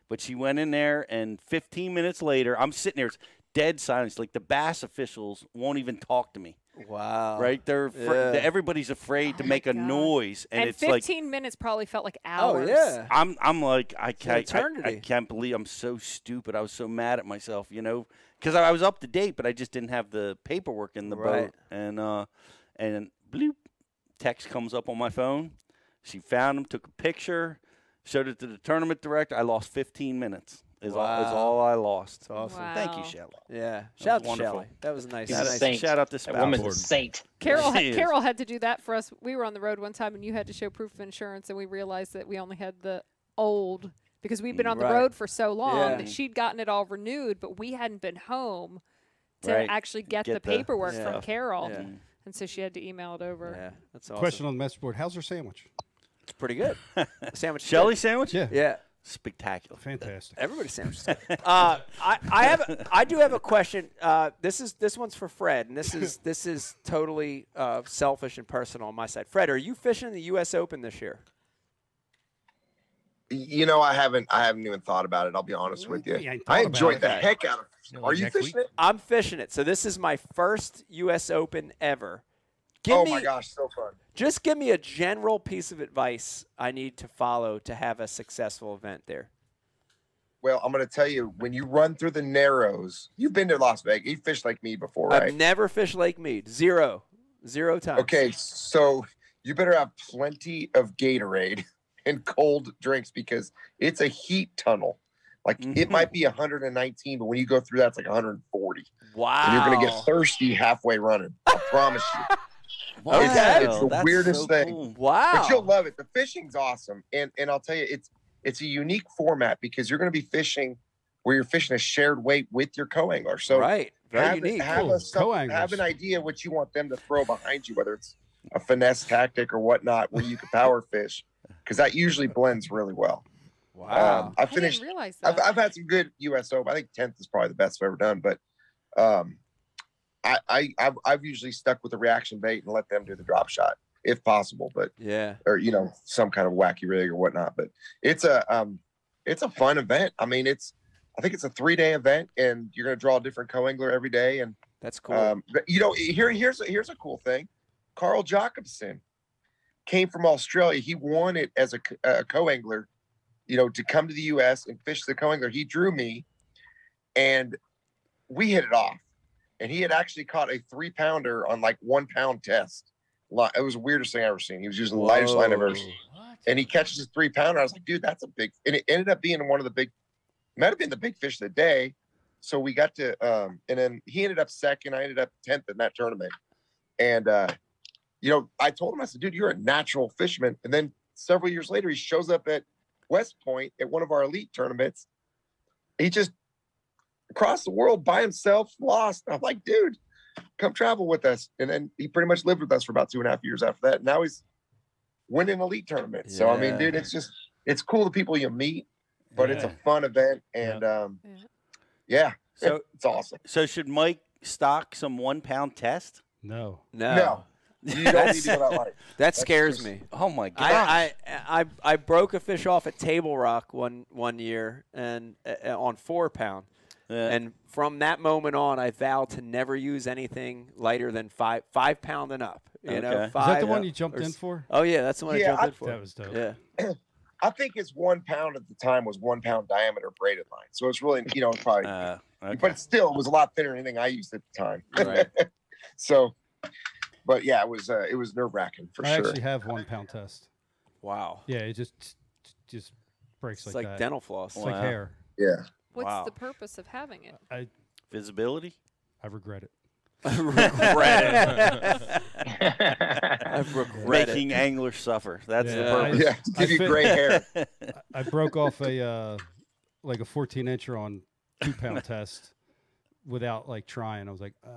but she went in there, and 15 minutes later, I'm sitting there, it's dead silence. Like the Bass officials won't even talk to me. Wow. Right? They're fr- Yeah. everybody's afraid to Oh my make a God. noise, and, And, it's like 15 minutes probably felt like hours. Oh hours. yeah. I'm I'm like I can't I, I can't believe I'm so stupid. I was so mad at myself, you know, because I, I was up to date, but I just didn't have the paperwork in the Right. boat. And uh, and bloop, text comes up on my phone. She found him, took a picture, showed it to the tournament director. I lost 15 minutes. Is all is all I lost. awesome. Thank you, Wow. Shelley. Yeah. was Shout out to wonderful. Shelly. That was nice. She's Shout a nice- out- saint. Shout out to That Spout woman's a saint. Carol, She had. Carol had to do that for us. We were on the road one time, and you had to show proof of insurance, and we realized that we only had the old because we'd been on the Right. road for so long Yeah. that she'd gotten it all renewed, but we hadn't been home to Right. actually get, Get the the paperwork Yeah. from Carol, Yeah. and so she had to email it over. Yeah. That's awesome. Question on the message board: How's her sandwich? It's pretty good. Sandwich. is Shelly sandwich? Yeah, Yeah. Spectacular. fantastic. Everybody's sandwich. is good. uh, I, I have a, I do have a question. Uh, this is this one's for Fred, and this is this is totally uh, selfish and personal on my side. Fred, are you fishing the U.S. Open this year? You know, I haven't I haven't even thought about it. I'll be honest with you. You I enjoyed it. the heck out of You know, Are you fishing it? I'm fishing it. So this is my first U.S. Open ever. Give oh me my gosh, so fun. just give me a general piece of advice I need to follow to have a successful event there. Well, I'm going to tell you, when you run through the Narrows, you've been to Las Vegas. You fished like me before, right? I've never fished Lake Mead. Zero. Zero times. Okay, so you better have plenty of Gatorade and cold drinks because it's a heat tunnel. Like it Mhm. might be 119, but when you go through that, it's like 140, Wow. and you're going to get thirsty halfway running. I promise you. Wow, It's the that's weirdest so thing. cool. Wow. But you'll love it. The fishing's awesome, and and I'll tell you, it's it's a unique format because you're going to be fishing where you're fishing a shared weight with your co-angler. So right. Very have, unique. have, Cool. a, some- have an idea what you want them to throw behind you, whether it's a finesse tactic or whatnot, where you can power fish, because that usually blends really well. Wow. Um, I I finished. didn't realize that. I've, I've had some good U.S. Open. I think tenth is probably the best I've ever done, but um, I, I I've, I've usually stuck with the reaction bait and let them do the drop shot if possible, but Yeah. or you know some kind of wacky rig or whatnot. But it's a um, it's a fun event. I mean, it's I think it's a three day event, and you're gonna draw a different co-angler every day. And That's cool. um, but, you know, here here's a, here's a cool thing. Carl Jocumsen came from Australia. He won it as a, co- a co-angler, you know, to come to the U.S. and fish the co-angler. He drew me, and we hit it off. And he had actually caught a three pounder on like one pound test. It was the weirdest thing I ever seen. He was using the lightest line I've ever seen and he catches a three pounder. I was like, dude, that's a big. And it ended up being one of the big, might have been the big fish of the day. So we got to, um, and then he ended up second. I ended up tenth in that tournament. And uh, you know, I told him, I said, dude, you're a natural fisherman. And then several years later, he shows up at West Point at one of our elite tournaments. He just across the world by himself, lost. I'm like, dude, come travel with us. And then he pretty much lived with us for about two and a half years after that. Now he's winning elite tournaments. So I mean, dude, it's just it's cool the people you meet, but it's a fun event and um Yeah. yeah, So it's awesome. so should Mike stock some one pound test? No. no. No. You don't need to go that light. That scares just- me. Oh my god! I, I I I broke a fish off at Table Rock one one year and uh, on four pound, Yeah. and from that moment on, I vowed to never use anything lighter than five five pound and up. You know, Okay. Is five. that the one you jumped or in for? Oh yeah, that's the one I jumped I- in for. That was dope. yeah. I think it's one pound at the time was one pound diameter braided line. So it's really, you know, probably Uh, okay. but still it was a lot thinner than anything I used at the time. Right. so but yeah, it was uh, it was nerve wracking for I sure. I actually have one pound test. Wow. Yeah, it just just breaks like It's like, like that. dental floss. It's like hair. yeah. What's Wow. the purpose of having it? I Visibility. I regret it. regret it. I regret Making it. anglers suffer. That's the Yeah. purpose. Yeah. Give I you fit- gray hair. I broke off a uh, like a 14 incher on two pound test without like trying. I was like, uh,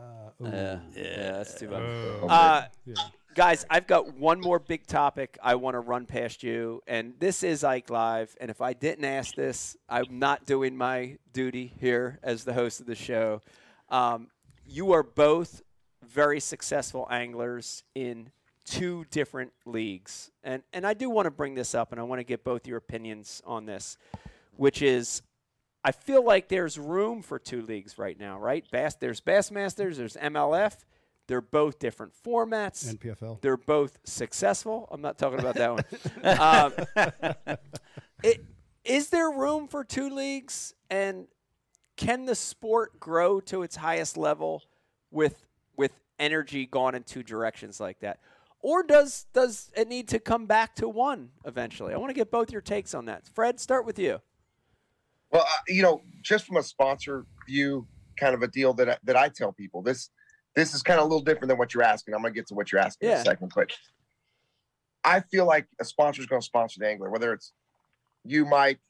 ooh. Yeah, yeah, that's too bad. Oh. Uh, Yeah. Guys, I've got one more big topic I want to run past you, and this is Ike Live. And if I didn't ask this, I'm not doing my duty here as the host of the show. Um, you are both very successful anglers in two different leagues, and and I do want to bring this up, and I want to get both your opinions on this, which is. I feel like there's room for two leagues right now, right? Bass, there's Bassmasters, there's MLF. They're both different formats. NPFL. They're both successful. I'm not talking about that one. um, it, is there room for two leagues? And can the sport grow to its highest level with with energy gone in two directions like that? Or does does it need to come back to one eventually? I want to get both your takes on that. Fred, start with you. Well, uh, you know, just from a sponsor view, kind of a deal that I, that I tell people this this is kind of a little different than what you're asking. I'm gonna get to what you're asking in a second, but I feel like a sponsor is gonna sponsor the angler, whether it's you, Mike,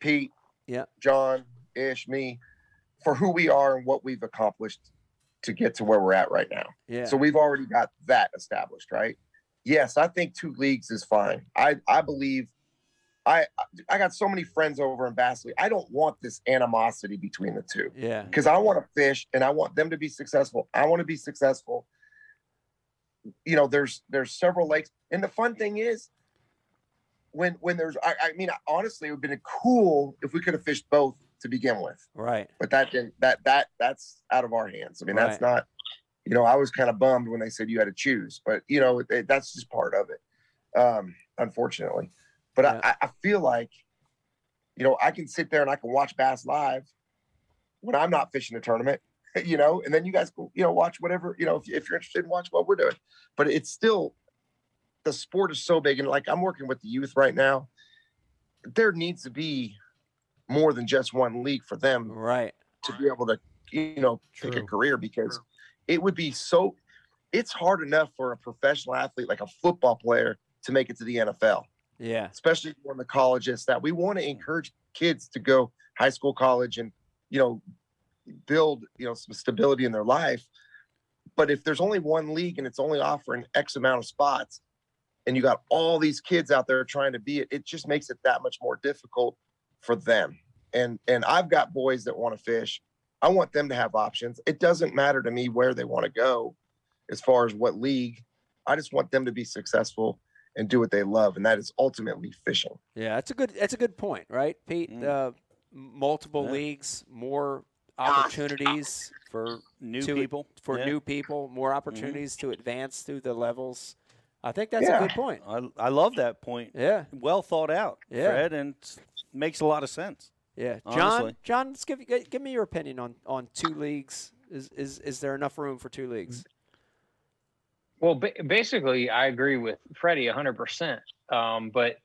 Pete, Yeah. John, Ish, me, for who we are and what we've accomplished to get to where we're at right now. Yeah. So we've already got that established, right? Yes, I think two leagues is fine. I I believe I I got so many friends over in Bass League. I don't want this animosity between the two yeah. because I want to fish and I want them to be successful. I want to be successful. You know, there's there's several lakes, and the fun thing is when when there's I, I mean honestly, it would have been cool if we could have fished both to begin with Right. but that didn't that that that's out of our hands. I mean, that's not. You know, I was kind of bummed when they said you had to choose, but you know, it, that's just part of it, um, unfortunately. But Yeah. I, I feel like, you know, I can sit there and I can watch Bass live when I'm not fishing a tournament, you know, and then you guys you know, watch whatever, you know, if, if you're interested in watch what we're doing. But it's still, the sport is so big, and like I'm working with the youth right now. There needs to be more than just one league for them Right. to be able to you know pick a career because it would be so it's hard enough for a professional athlete like a football player to make it to the NFL Yeah. especially on the colleges that we want to encourage kids to go high school college and you know build you know some stability in their life but if there's only one league and it's only offering x amount of spots and you got all these kids out there trying to be it it just makes it that much more difficult for them and and i've got boys that want to fish I want them to have options. It doesn't matter to me where they want to go as far as what league. I just want them to be successful and do what they love, and that is ultimately fishing. Yeah, that's a good that's a good point, right, Pete? Mm. Uh, multiple Yeah. leagues, more opportunities for New to- people for yeah. new people, more opportunities to advance through the levels. I think that's Yeah. a good point. I, I love that point. Yeah, Well thought out, Yeah. Fred, and makes a lot of sense. yeah. John, Honestly. John, let's give give me your opinion on on two leagues. Is is is there enough room for two leagues? Well, ba- basically, I agree with Freddie 100%. Um, but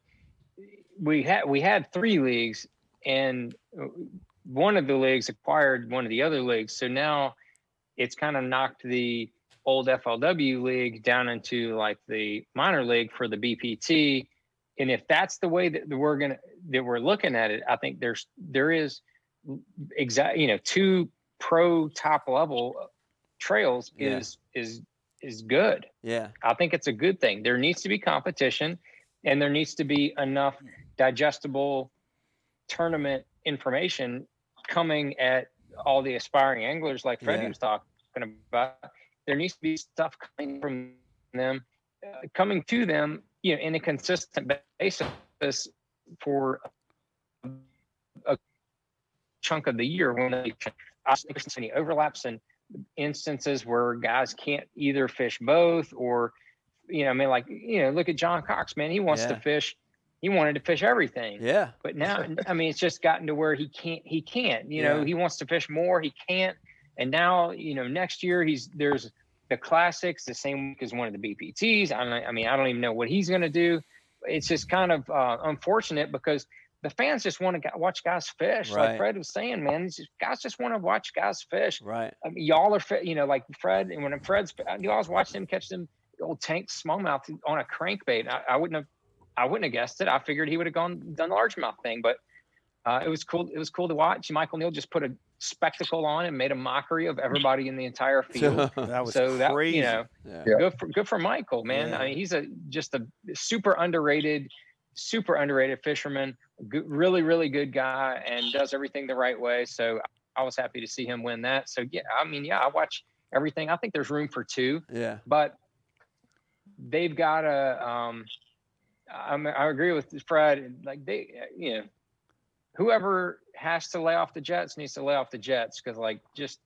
we had we had three leagues, and one of the leagues acquired one of the other leagues. So now it's kind of knocked the old FLW league down into like the minor league for the BPT. And if that's the way that we're gonna that we're looking at it, I think there's there is exact you know two pro top level trails Yeah. is is good. Yeah, I think it's a good thing. There needs to be competition and there needs to be enough digestible tournament information coming at all the aspiring anglers like Freddie Yeah. was talking about. There needs to be stuff coming from them, uh, coming to them, you know, in a consistent basis for a chunk of the year when they I think there's any overlaps and instances where guys can't either fish both or you know, I mean like, you know, look at John Cox, man. He wants Yeah. to fish he wanted to fish everything. yeah, But now I mean it's just gotten to where he can't he can't, you know, he wants to fish more, he can't. And now, you know, next year he's there's the classics the same week as one of the BPTs. I, I mean, I don't even know what he's going to do. It's just kind of uh, unfortunate because the fans just want to watch guys fish. Right. Like Fred was saying, man, just- guys just want to watch guys fish. right. I mean, y'all are, you know, like Fred, and when Fred's, you always watch him catch them old tank smallmouth on a crankbait. I, I wouldn't have, I wouldn't have guessed it. I figured he would have gone done the largemouth thing, but uh, it was cool. It was cool to watch. Michael Neal just put a spectacle on and made a mockery of everybody in the entire field. That was so that crazy. you know, yeah. Yeah. good for good for Michael, man. Yeah. I mean, he's a just a super underrated, super underrated fisherman. Good, really, really good guy, and does everything the right way. So I was happy to see him win that. So yeah, I mean, yeah, I watch everything. I think there's room for two, yeah. but they've got to. Um, I, I agree with Fred. Like they, you know, whoever has to lay off the Jets needs to lay off the Jets because like just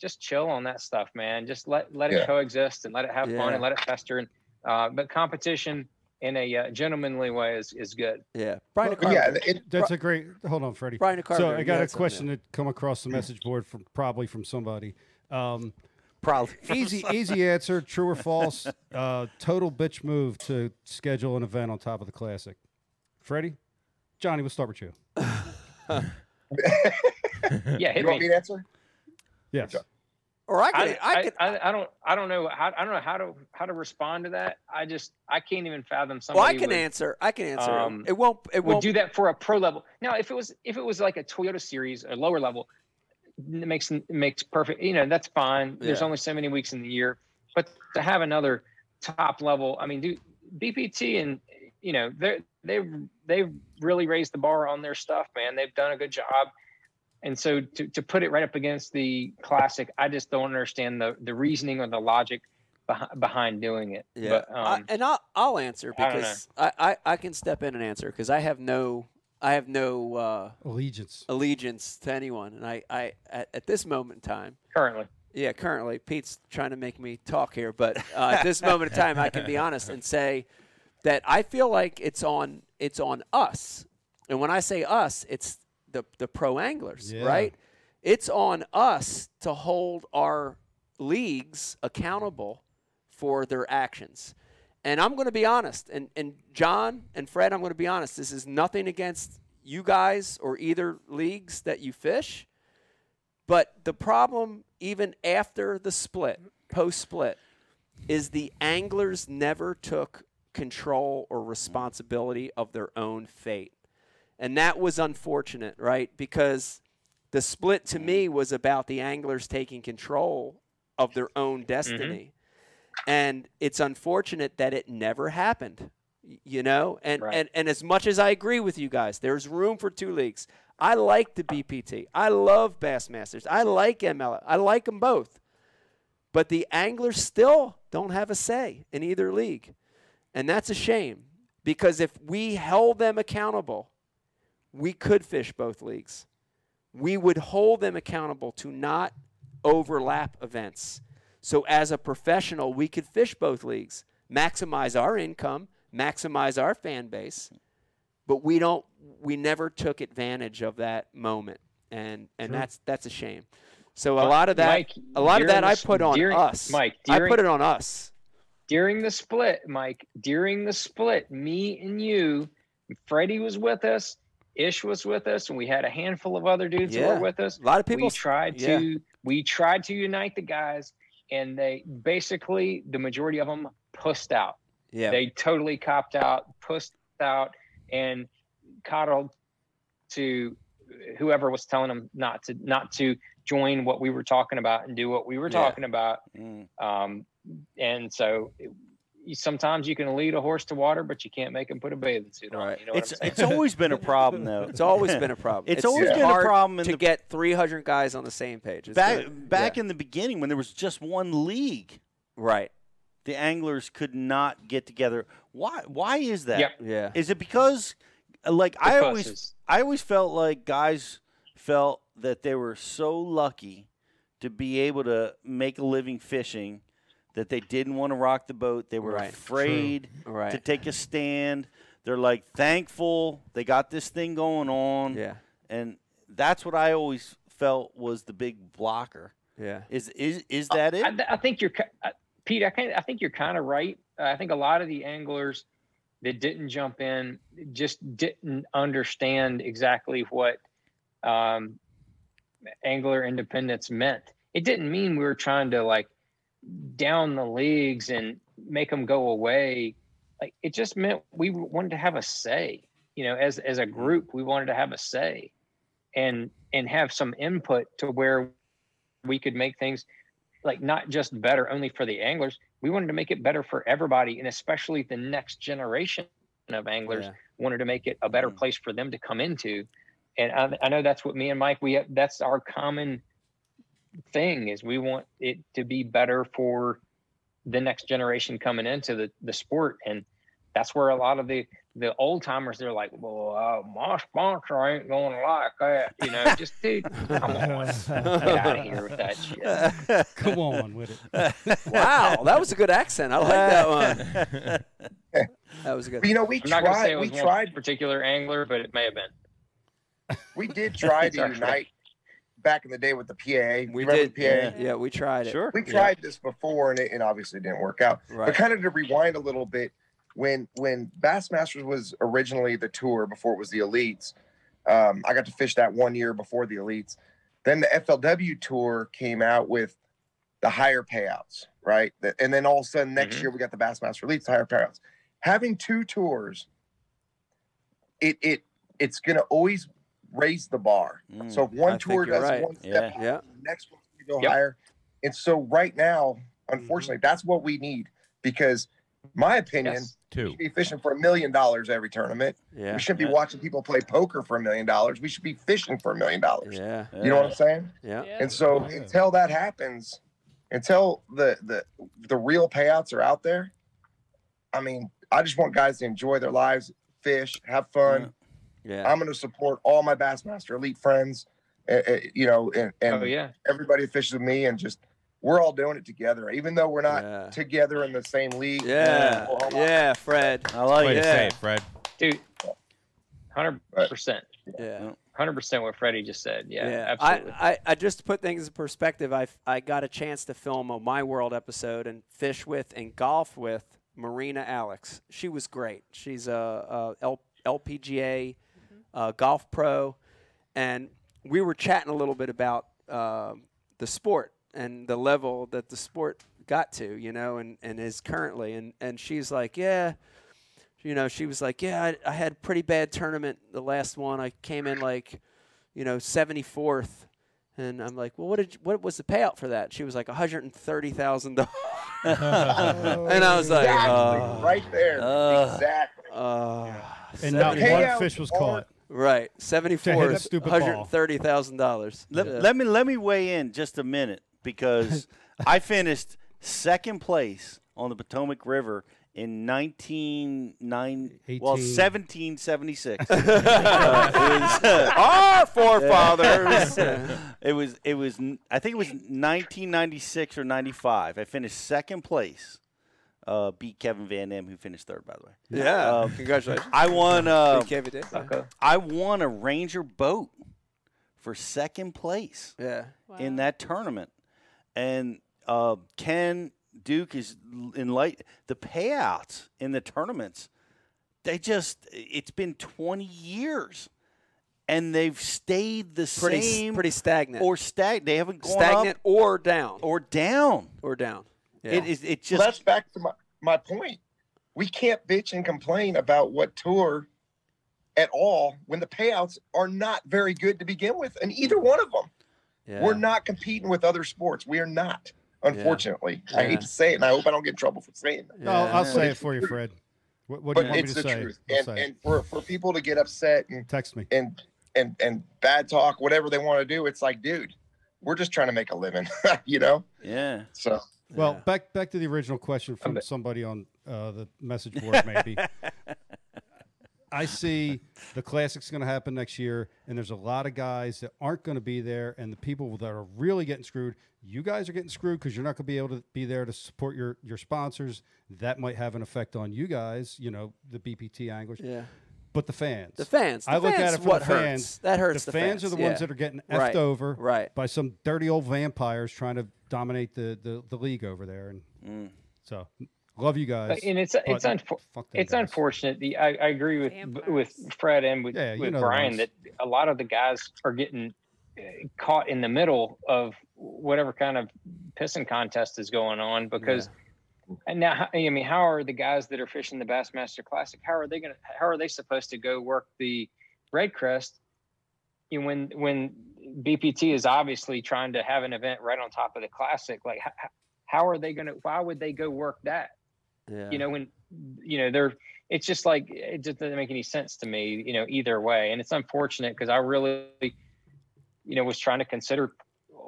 just chill on that stuff, man. Just let let it Yeah. coexist and let it have fun and let it fester. And uh, but competition in a uh, gentlemanly way is is good. Yeah, Brian. But yeah, it, That's a great. Hold on, Freddie. Brian So I got a question yeah. that come across the message board from probably from somebody. Um, Probably. easy, easy answer. True or false? Uh, total bitch move to schedule an event on top of the classic. Freddie, Johnny, we'll start with you. Yeah, hit you want me. me to answer? Yes. Or I I, could. I, I, could. I, I don't I don't know how I don't know how to how to respond to that. I just I can't even fathom somebody. well, I can would, answer. I can answer. um, it won't. It would won't. do that for a pro level. Now, if it was if it was like a Toyota Series, a lower level, it makes it makes perfect. You know, that's fine. There's only so many weeks in the year, but to have another top level, I mean, do BPT and you know they they've they've really raised the bar on their stuff, man. They've done a good job. And so to, to put it right up against the classic, I just don't understand the, the reasoning or the logic behind, behind doing it. Yeah, But, I- um, and I'll I'll answer I because I, I, I can step in and answer because I have no I have no uh, Allegiance. allegiance to anyone, and I, I at, at this moment in time, currently, yeah, currently. Pete's trying to make me talk here, but uh, at this moment in time, I can be honest and say that I feel like it's on it's on us, and when I say us, it's the the pro anglers, Yeah. right? It's on us to hold our leagues accountable for their actions. And I'm going to be honest, and, and John and Fred, I'm going to be honest. This is nothing against you guys or either leagues that you fish. But the problem, even after the split, post split, is the anglers never took control or responsibility of their own fate. And that was unfortunate, right? Because the split to me mm. was about the anglers taking control of their own mm-hmm. destiny. And it's unfortunate that it never happened. You know, and, Right. and and as much as I agree with you guys, there's room for two leagues. I like the BPT. I love Bassmasters. I like ML. I like them both. But the anglers still don't have a say in either league. And that's a shame because if we held them accountable, we could fish both leagues. We would hold them accountable to not overlap events. So, as a professional, we could fish both leagues, maximize our income, maximize our fan base, but we don't. We never took advantage of that moment, and and that's that's a shame. So a lot of that, Mike, a lot of during that, I put on during- us. Mike, I put it on us. during the split, Mike, during the split, me and you, Freddie was with us, Ish was with us, and we had a handful of other dudes who were with us. A lot of people. we tried yeah. to we tried to unite the guys, and they basically the majority of them pussed out. yeah, They totally copped out, pussed out, and coddled to whoever was telling them not to not to join what we were talking about and do what we were Yeah. talking about. Mm. Um, and so sometimes you can lead a horse to water, but you can't make him put a bathing suit on. Right. You know It's it's always been a problem though. it's always been a problem. It's always been a problem in to the- get 300 guys on the same page. It's back been- back yeah. in the beginning when there was just one league, right. the anglers could not get together. Why why is that? Yep. Yeah. Is it because like I The always fusses. I always felt like guys felt that they were so lucky to be able to make a living fishing that they didn't want to rock the boat. They were Right. afraid Right. to take a stand. They're like thankful they got this thing going on. Yeah. And that's what I always felt was the big blocker. Yeah. Is is is that it? I, I think you're, uh, Pete. I kind I think you're kind of right. Uh, I think a lot of the anglers that didn't jump in just didn't understand exactly what um, angler independence meant. It didn't mean we were trying to like down the leagues and make them go away. Like it just meant we wanted to have a say. You know, as as a group, we wanted to have a say, and and have some input to where we could make things like not just better only for the anglers. We wanted to make it better for everybody, and especially the next generation of anglers Yeah. wanted to make it a better Mm. place for them to come into. And I, I know that's what me and Mike we that's our common thing is we want it to be better for the next generation coming into the the sport and that's where a lot of the the old timers they're like well uh, my sponsor ain't going to like that you know just dude come on get out of here with that shit Come on with it. Wow, that was a good accent. I like that one. That was a good. You know, we i'm not say tried. it We one tried. particular angler but it may have been We did try to unite back in the day with the PAA. We Remember did. the PAA? Yeah, yeah, we tried it. Sure. We Yeah. tried this before, and it, it obviously didn't work out. Right. But kind of to rewind a little bit, when when Bassmasters was originally the tour before it was the Elites, um, I got to fish that one year before the Elites. Then the FLW tour came out with the higher payouts, right? And then all of a sudden next Mhm. year we got the Bassmaster Elites, the higher payouts. Having two tours, it it it's gonna always raise the bar. Mm. So if one I tour you're does right. one step Yeah. higher, Yeah. the next one we go Yep. higher. And so right now, Mm-hmm. unfortunately, that's what we need because my opinion, yes we Two. should be fishing for a million dollars every tournament. Yeah. We shouldn't Yeah. be watching people play poker for a million dollars. We should be fishing for a million dollars. Yeah. You know what I'm saying? Yeah. And so Yeah. until that happens, until the the the real payouts are out there, I mean, I just want guys to enjoy their lives, fish, have fun. Yeah. I'm going to support all my Bassmaster Elite friends, uh, uh, you know, and, and oh yeah everybody fishes with me, and just we're all doing it together, even though we're not Yeah. together in the same league. Yeah. Oklahoma. Yeah, Fred. I like Way it. Yeah. it, Fred. dude 100% Yeah. 100% what freddie just said yeah, Yeah, absolutely I, I, I just to put things in perspective. I, I got a chance to film a My World episode and fish with and golf with Marina Alex. She was great. She's a, a L, LPGA uh, golf pro, and we were chatting a little bit about um the sport and the level that the sport got to, you know, and, and is currently. And, and she's like, yeah, you know, she was like, yeah, I, I had a pretty bad tournament. The last one, I came in like, you know, 74th. And I'm like, well, what did you, what was the payout for that? She was like, $130,000. and I was like, Exactly, uh, right there. Uh. exactly. uh, And not Payout one fish was aren't- caught. Right. Seventy-four that is stupid one ball. hundred thirty thousand dollars. Let, let me let me weigh in just a minute because I finished second place on the Potomac River in 1909 well 1776 Uh, was, uh, our forefathers it was it was i think it was 1996 or 95 i finished second place uh, beat kevin van dam who finished third by the way Yeah. Um, Congratulations. i won uh, KVD. Okay. i won a ranger boat for second place Yeah. in that tournament. And uh, Ken Duke is l- in light. The payouts in the tournaments, they just, it's been 20 years and they've stayed the Pretty same pretty stagnant. or stag. They haven't gone stagnant up or down. or down. Or down. Yeah. It is, it Well, just, that's back to my, my point. We can't bitch and complain about what tour at all when the payouts are not very good to begin with, and either one of them. yeah. We're not competing with other sports. We are not. Unfortunately, I Yeah. hate to say it, and I hope I don't get in trouble for saying that. No, I'll say it for you, Fred. What, what do you want me it's to the say? truth, and, say and for for people to get upset and Text me. and and and bad talk, whatever they want to do, it's like, dude, we're just trying to make a living, you know. yeah. So Well, Yeah. back back to the original question from somebody on uh, the message board, maybe. I see the classic's going to happen next year, and there's a lot of guys that aren't going to be there, and the people that are really getting screwed. You guys are getting screwed because you're not going to be able to be there to support your your sponsors. That might have an effect on you guys. You know, the BPT anglers, Yeah. But the fans. The fans. The I look fans at it for what the hurts. fans. That hurts the the fans, are the ones yeah. that are getting effed Right. over Right. by some dirty old vampires trying to dominate the, the, the league over there. And Mm. so, love you guys. and it's it's unfor- it's guys. unfortunate. The I, I agree with with Fred and with, Yeah, with Brian that a lot of the guys are getting uh, caught in the middle of whatever kind of pissing contest is going on because and now I mean how are the guys that are fishing the Bassmaster Classic how are they going to how are they supposed to go work the Redcrest? You know, when when BPT is obviously trying to have an event right on top of the Classic like how, how are they going to why would they go work that? Yeah. you know when you know they're it's just like it just doesn't make any sense to me you know either way. And it's unfortunate because i really you know was trying to consider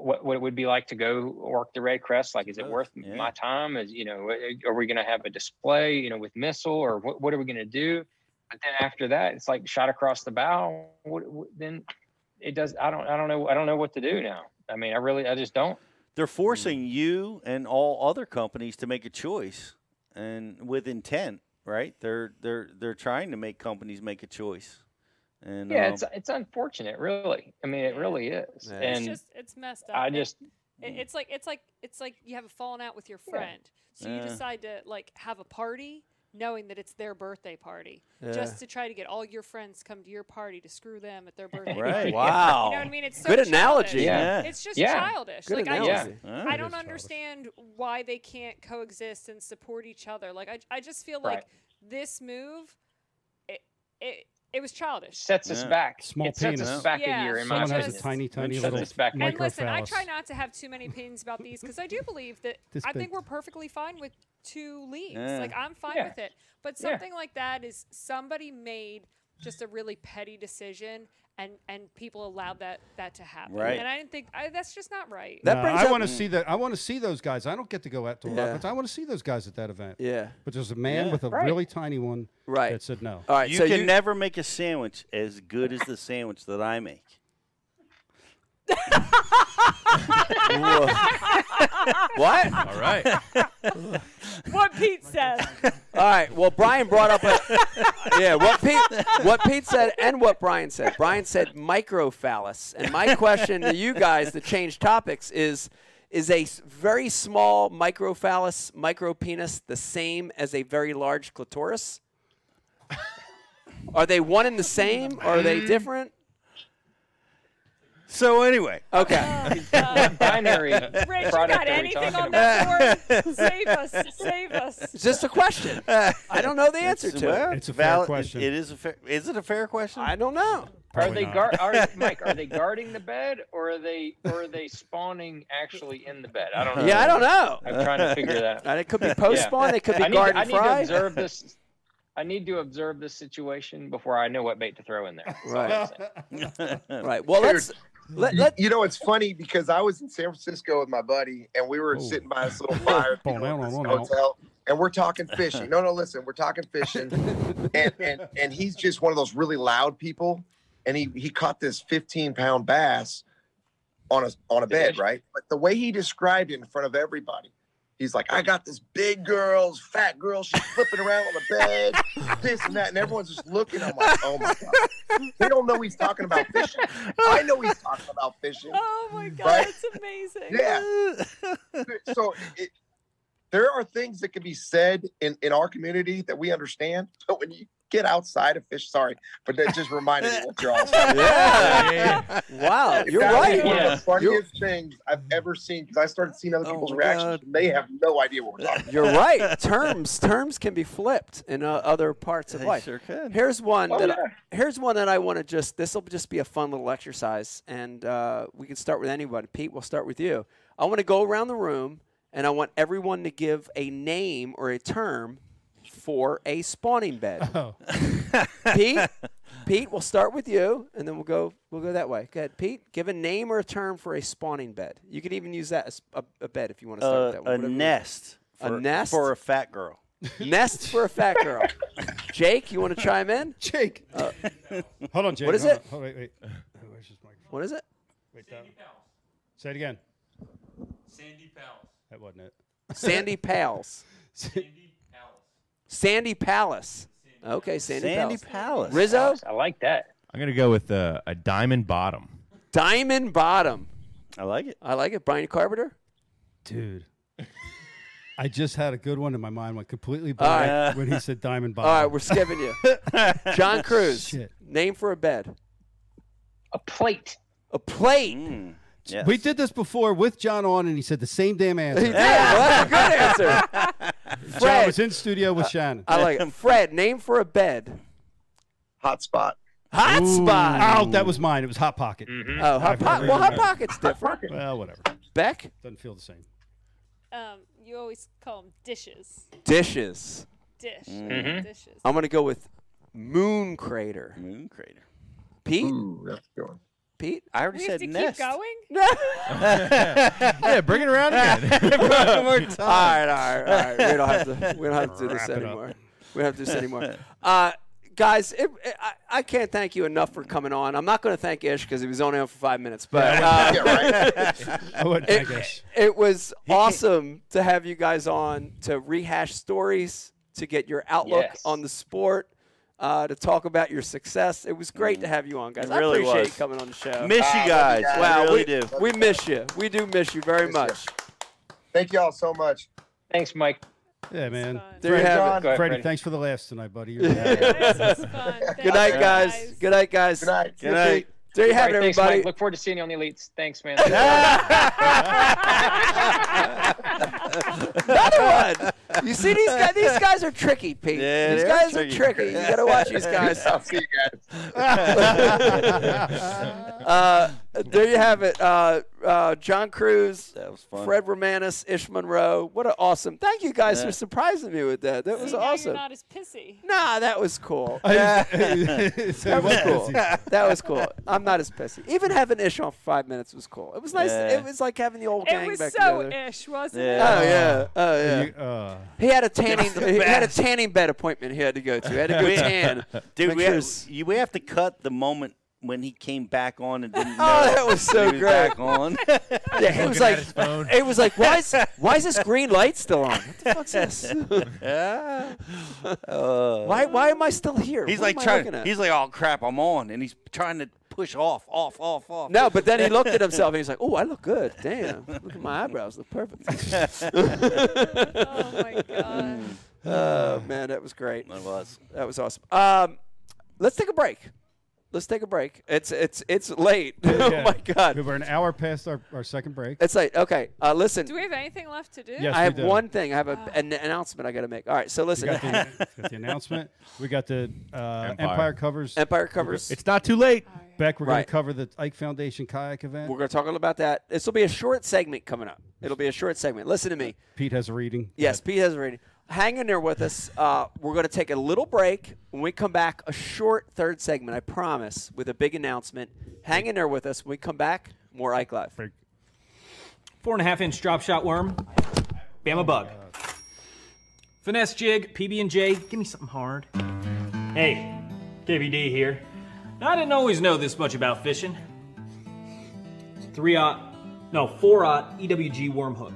what, what it would be like to go work the Redcrest? Like is it worth yeah. my time? Is you know uh, uh, are we going to have a display you know with missile or what, what are we going to do? But then after that it's like shot across the bow. What, what, then it does i don't i don't know i don't know what to do now. I mean i really i just don't. They're hmm. forcing you and all other companies to make a choice, and with intent, right? They're they're they're trying to make companies make a choice, and yeah um, it's it's unfortunate really i mean it really is Yeah. It's and just it's messed up. i and just it- it's like it's like it's like you have a falling out with your friend, so you Yeah. decide to like have a party, knowing that it's their birthday party, Yeah. just to try to get all your friends come to your party to screw them at their birthday. Right. party. Wow. You know what I mean? It's so Good analogy. childish. Yeah. It's just Yeah. childish. Good like I analogy. just Huh? I don't is childish. understand why they can't coexist and support each other. Like I, I just feel Right. like this move, it, it, it was childish. sets us back. Small it sets penis. us back Yeah, a year. In my Someone Someone has opinion. a tiny, tiny Sets little us back. And And listen, I microphallus. try not to have too many opinions about these because I do believe that This I big. think we're perfectly fine with two leagues. Yeah. Like I'm fine Yeah. with it. But Yeah. something like that is somebody made just a really petty decision and and people allowed that that to happen. Right. And I didn't think I, that's just not right. That No, brings I up- want to see that. I want to see those guys. I don't get to go out to Yeah. events. I want to see those guys at that event. Yeah. But there's a man Yeah. with a Right. really tiny one Right. that said no. All right. you so can you, never make a sandwich as good as the sandwich that I make. What? All right. what Pete said. All right. Well, Brian brought up a yeah. What Pete what Pete said and what Brian said. Brian said microphallus, and my question to you guys to change topics is: Is a very small microphallus, micropenis, the same as a very large clitoris? Are they one and the same? Or are they mm. different? So anyway, Okay. binary Rich, you got anything on that board? save us. Save us. It's just a question. I don't know the answer It's- to well, it. It's a fair valid- question. It is a fair. Is it a fair question? I don't know. Are they guard? Are, Mike? Are they guarding the bed, or are they, or are they spawning actually in the bed? I don't know. Yeah, I don't know. I'm trying to figure that. out. Uh, it could be post spawn. It could be I need, garden I need to observe this. I need to observe this situation before I know what bait to throw in there. That's all Right. Well, let's let, You, let you know, it's funny because I was in San Francisco with my buddy, and we were Oh. sitting by this little fire you know, in this hotel, and we're talking fishing. No, no, listen, we're talking fishing, and and and he's just one of those really loud people, and he he caught this 15 pound bass on a on a bed, right? But the way he described it in front of everybody. He's like, I got this big girl, fat girl, she's flipping around on the bed, this and that, and everyone's just looking. I'm like, oh my god, they don't know he's talking about fishing. I know he's talking about fishing. Oh my god, Right? that's amazing. Yeah. so it, there are things that can be said in, in our community that we understand, but when you get outside of fish, sorry, but that just reminded me what you're all saying. yeah. wow, you're That right. One Yeah. of the funniest things I've ever seen because I started seeing other Oh people's my reactions. And they have no idea what we're talking about. You're right. Terms terms can be flipped in uh, other parts of They life. sure can. Here's one Oh, that yeah. I, here's one that I want to just. This will just be a fun little exercise, and uh, we can start with anyone. Pete, we'll start with you. I want to go around the room, and I want everyone to give a name or a term for a spawning bed. Oh, Pete, Pete, we'll start with you, and then we'll go we'll go that way. Go ahead, Pete. Give a name or a term for a spawning bed. You can even use that as a, a bed if you want to start with Uh, that one. a whatever you want. nest. A nest? for a fat girl. Nest for a fat girl. Jake, you want to chime in? Jake. hold on, Jake. what is hold it? on. Hold, wait, wait. Where's this microphone? What is it? Wait, that- Say it again. Sandy Palace. That wasn't it. Sandy Pals. Sandy Palace. Sandy Palace. Okay, Sandy, Sandy Palace. Palace. Rizzo, I like that. I'm gonna go with uh, a diamond bottom. Diamond Bottom. I like it. I like it. Brian Carpenter. Dude. I just had a good one in my mind, went completely All right. blank when he said diamond bottom. right, we're skipping you. John Crews. Shit. Name for a bed. A plate. A plate. Mm, yes. We did this before with John on, and he said the same damn answer. He answer. did. Well, that's a good answer. John Fred. was in studio with Shannon. I like it. Fred, name for a bed. Hot spot. Hot Ooh. spot. Oh, that was mine. It was Hot Pocket. Oh, hot I've po- never well, hot even met- pocket's different. Well, whatever. Beck, Doesn't feel the same. Um, you always call them dishes. dishes. Dish. Mhm. Dishes. I'm gonna go with moon crater. Moon crater. Pete, Ooh, that's good one. Pete. I already we have said to nest. keep going. yeah, bring it around again. all right, all right, all right. We don't have to. We don't have to do this Wrap it up. anymore. We don't have to do this anymore. Uh, guys, it, it, I, I can't thank you enough for coming on. I'm not going to thank Ish because he was only on for five minutes, but uh, Yeah, right. I wouldn't it, Ish. it was awesome to have you guys on to rehash stories, to get your outlook Yes. on the sport, uh, to talk about your success. It was great to have you on, guys. It I really appreciate was. you coming on the show. Miss you guys. guys. Wow, really we, do. we miss you. We do miss you very Miss you. much. Thank you all so much. Thanks, Mike. Yeah, man. There you have it. Go ahead, Freddie, Freddie. thanks for the laughs tonight, buddy. You're the Yeah, this was fun. Good night, Thanks, guys. Good night, guys. Good night. Good night. There you have right, it, thanks, everybody. Mike. Look forward to seeing you on the elites. Thanks, man. Another one. You see these guys? These guys are tricky, Pete. Yeah, these they are guys tricky. are tricky. You got to watch these guys. I'll see you guys. Uh, there you have it. Uh, uh, John Crews, That was fun. Fred Roumbanis, Ish Monroe. What an awesome! Thank you guys Yeah. for surprising me with that. That was See, now awesome. You're not as pissy. Nah, that was cool. that That was cool. that was cool. I'm not as pissy. Even having Ish on for five minutes was cool. It was nice. Yeah. It was like having the old It gang was back so together. ish, wasn't Yeah. Oh yeah. Oh yeah. You, uh, He had a tanning. he had a tanning bed appointment. He had to go to. He had to go We- tan. Dude, Make we sure have, you, we have to cut the moment when he came back on and didn't know Oh, that was so he was great. back on. Yeah, it was like it was like why is why is this green light still on? What the fuck's this? Uh, why why am I still here? He's What like trying. He's like, oh crap, I'm on, and he's trying to push off, off, off, off. no, but then he looked at himself and he's like, "Oh, I look good. Damn, look at my eyebrows. Look perfect." Oh my god. oh man, that was great. It was. That was awesome. Um, let's take a break. Let's take a break. It's it's it's late. oh my god, We're an hour past our, our second break. it's late. Okay, uh, listen. Do we have anything left to do? Yes, I we have do. one thing. I have a, an announcement I got to make. All right, so We listen. got the, got the announcement. We got the uh, Empire. Empire. covers. Empire covers. It's not too late. Oh, yeah. Beck, we're going to cover the Ike Foundation kayak event. We're going to talk a little about that. This will be a short segment coming up. It'll be a short segment. Listen to me. Pete has a reading. Yes, Pete has a rating. Hang in there with us. Uh, we're going to take a little break. When we come back, a short third segment, I promise, with a big announcement. Hang in there with us. When we come back, more Ike Live. Four and a half inch drop shot worm. Bama bug. Finesse jig, PB and J. Give me something hard. Hey, KVD here. Now, I didn't always know this much about fishing. Three aught, no four aught EWG worm hook.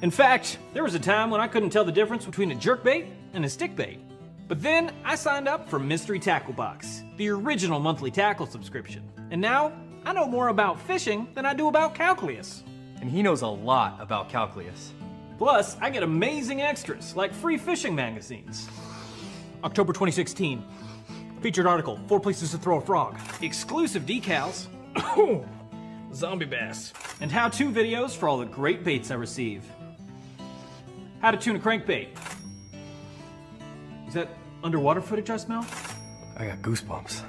In fact, there was a time when I couldn't tell the difference between a jerkbait and a stickbait. But then I signed up for Mystery Tackle Box, the original monthly tackle subscription. And now I know more about fishing than I do about calculus. And he knows a lot about calculus. Plus, I get amazing extras like free fishing magazines. October 2016. Featured article Four Places to Throw a Frog. Exclusive decals. Zombie bass. And how to videos for all the great baits I receive. How to tune a crankbait. Is that underwater footage I smell? I got goosebumps.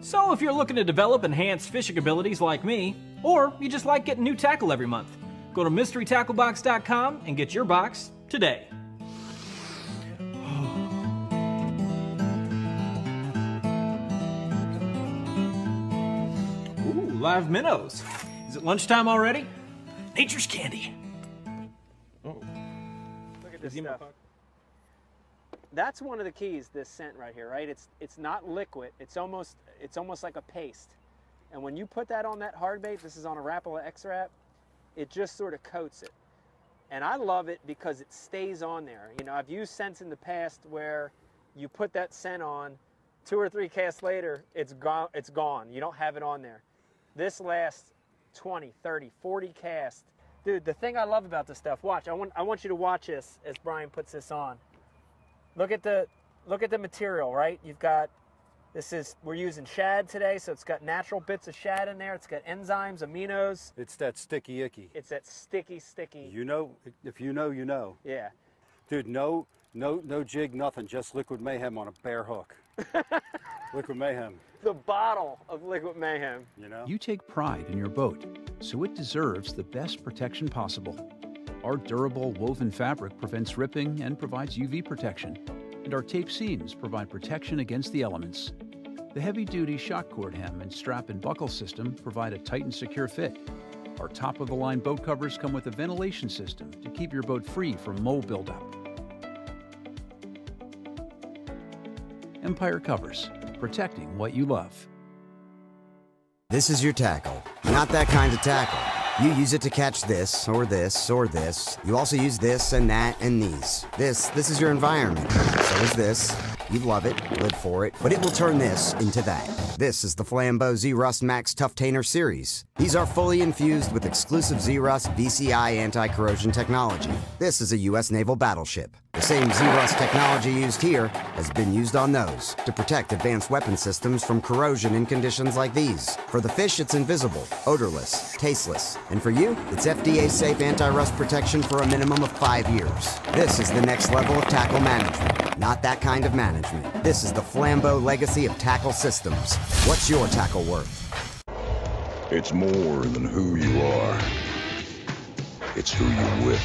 So, if you're looking to develop enhanced fishing abilities like me, or you just like getting new tackle every month, go to mysterytacklebox.com and get your box today. Ooh, live minnows. Is it lunchtime already? Nature's candy. This stuff. That's one of the keys. This scent right here, right? It's it's not liquid. It's almost it's almost like a paste. And when you put that on that hard bait, this is on a Rapala X-Rap, it just sort of coats it. And I love it because it stays on there. You know, I've used scents in the past where you put that scent on, two or three casts later, it's gone. It's gone. You don't have it on there. This lasts 20, 30, 40 casts. Dude, the thing I love about this stuff, watch. I want I want you to watch this as Brian puts this on. Look at the look at the material, right? You've got this is we're using shad today, so it's got natural bits of shad in there. It's got enzymes, aminos. It's that sticky icky. It's that sticky, sticky. You know, if you know, you know. Yeah. Dude, no, no, no jig, nothing. Just liquid mayhem on a bare hook. liquid mayhem. The bottle of liquid mayhem. You know. You take pride in your boat, so it deserves the best protection possible. Our durable woven fabric prevents ripping and provides UV protection, and our tape seams provide protection against the elements. The heavy duty shock cord hem and strap and buckle system provide a tight and secure fit. Our top of the line boat covers come with a ventilation system to keep your boat free from mold buildup. Empire Covers, protecting what you love. This is your tackle. Not that kind of tackle. You use it to catch this, or this, or this. You also use this and that and these. This, this is your environment. So is this. You love it, live for it, but it will turn this into that. This is the Flambeau Zerust Max Tuff Tainer series. These are fully infused with exclusive Zerust VCI anti-corrosion technology. This is a U.S. naval battleship. The same Zerust technology used here has been used on those to protect advanced weapon systems from corrosion in conditions like these. For the fish, it's invisible, odorless, tasteless. And for you, it's FDA safe anti-rust protection for a minimum of five years. This is the next level of tackle management, not that kind of management. This is the Flambeau legacy of tackle systems. What's your tackle worth? It's more than who you are. It's who you're with.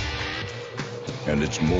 And it's more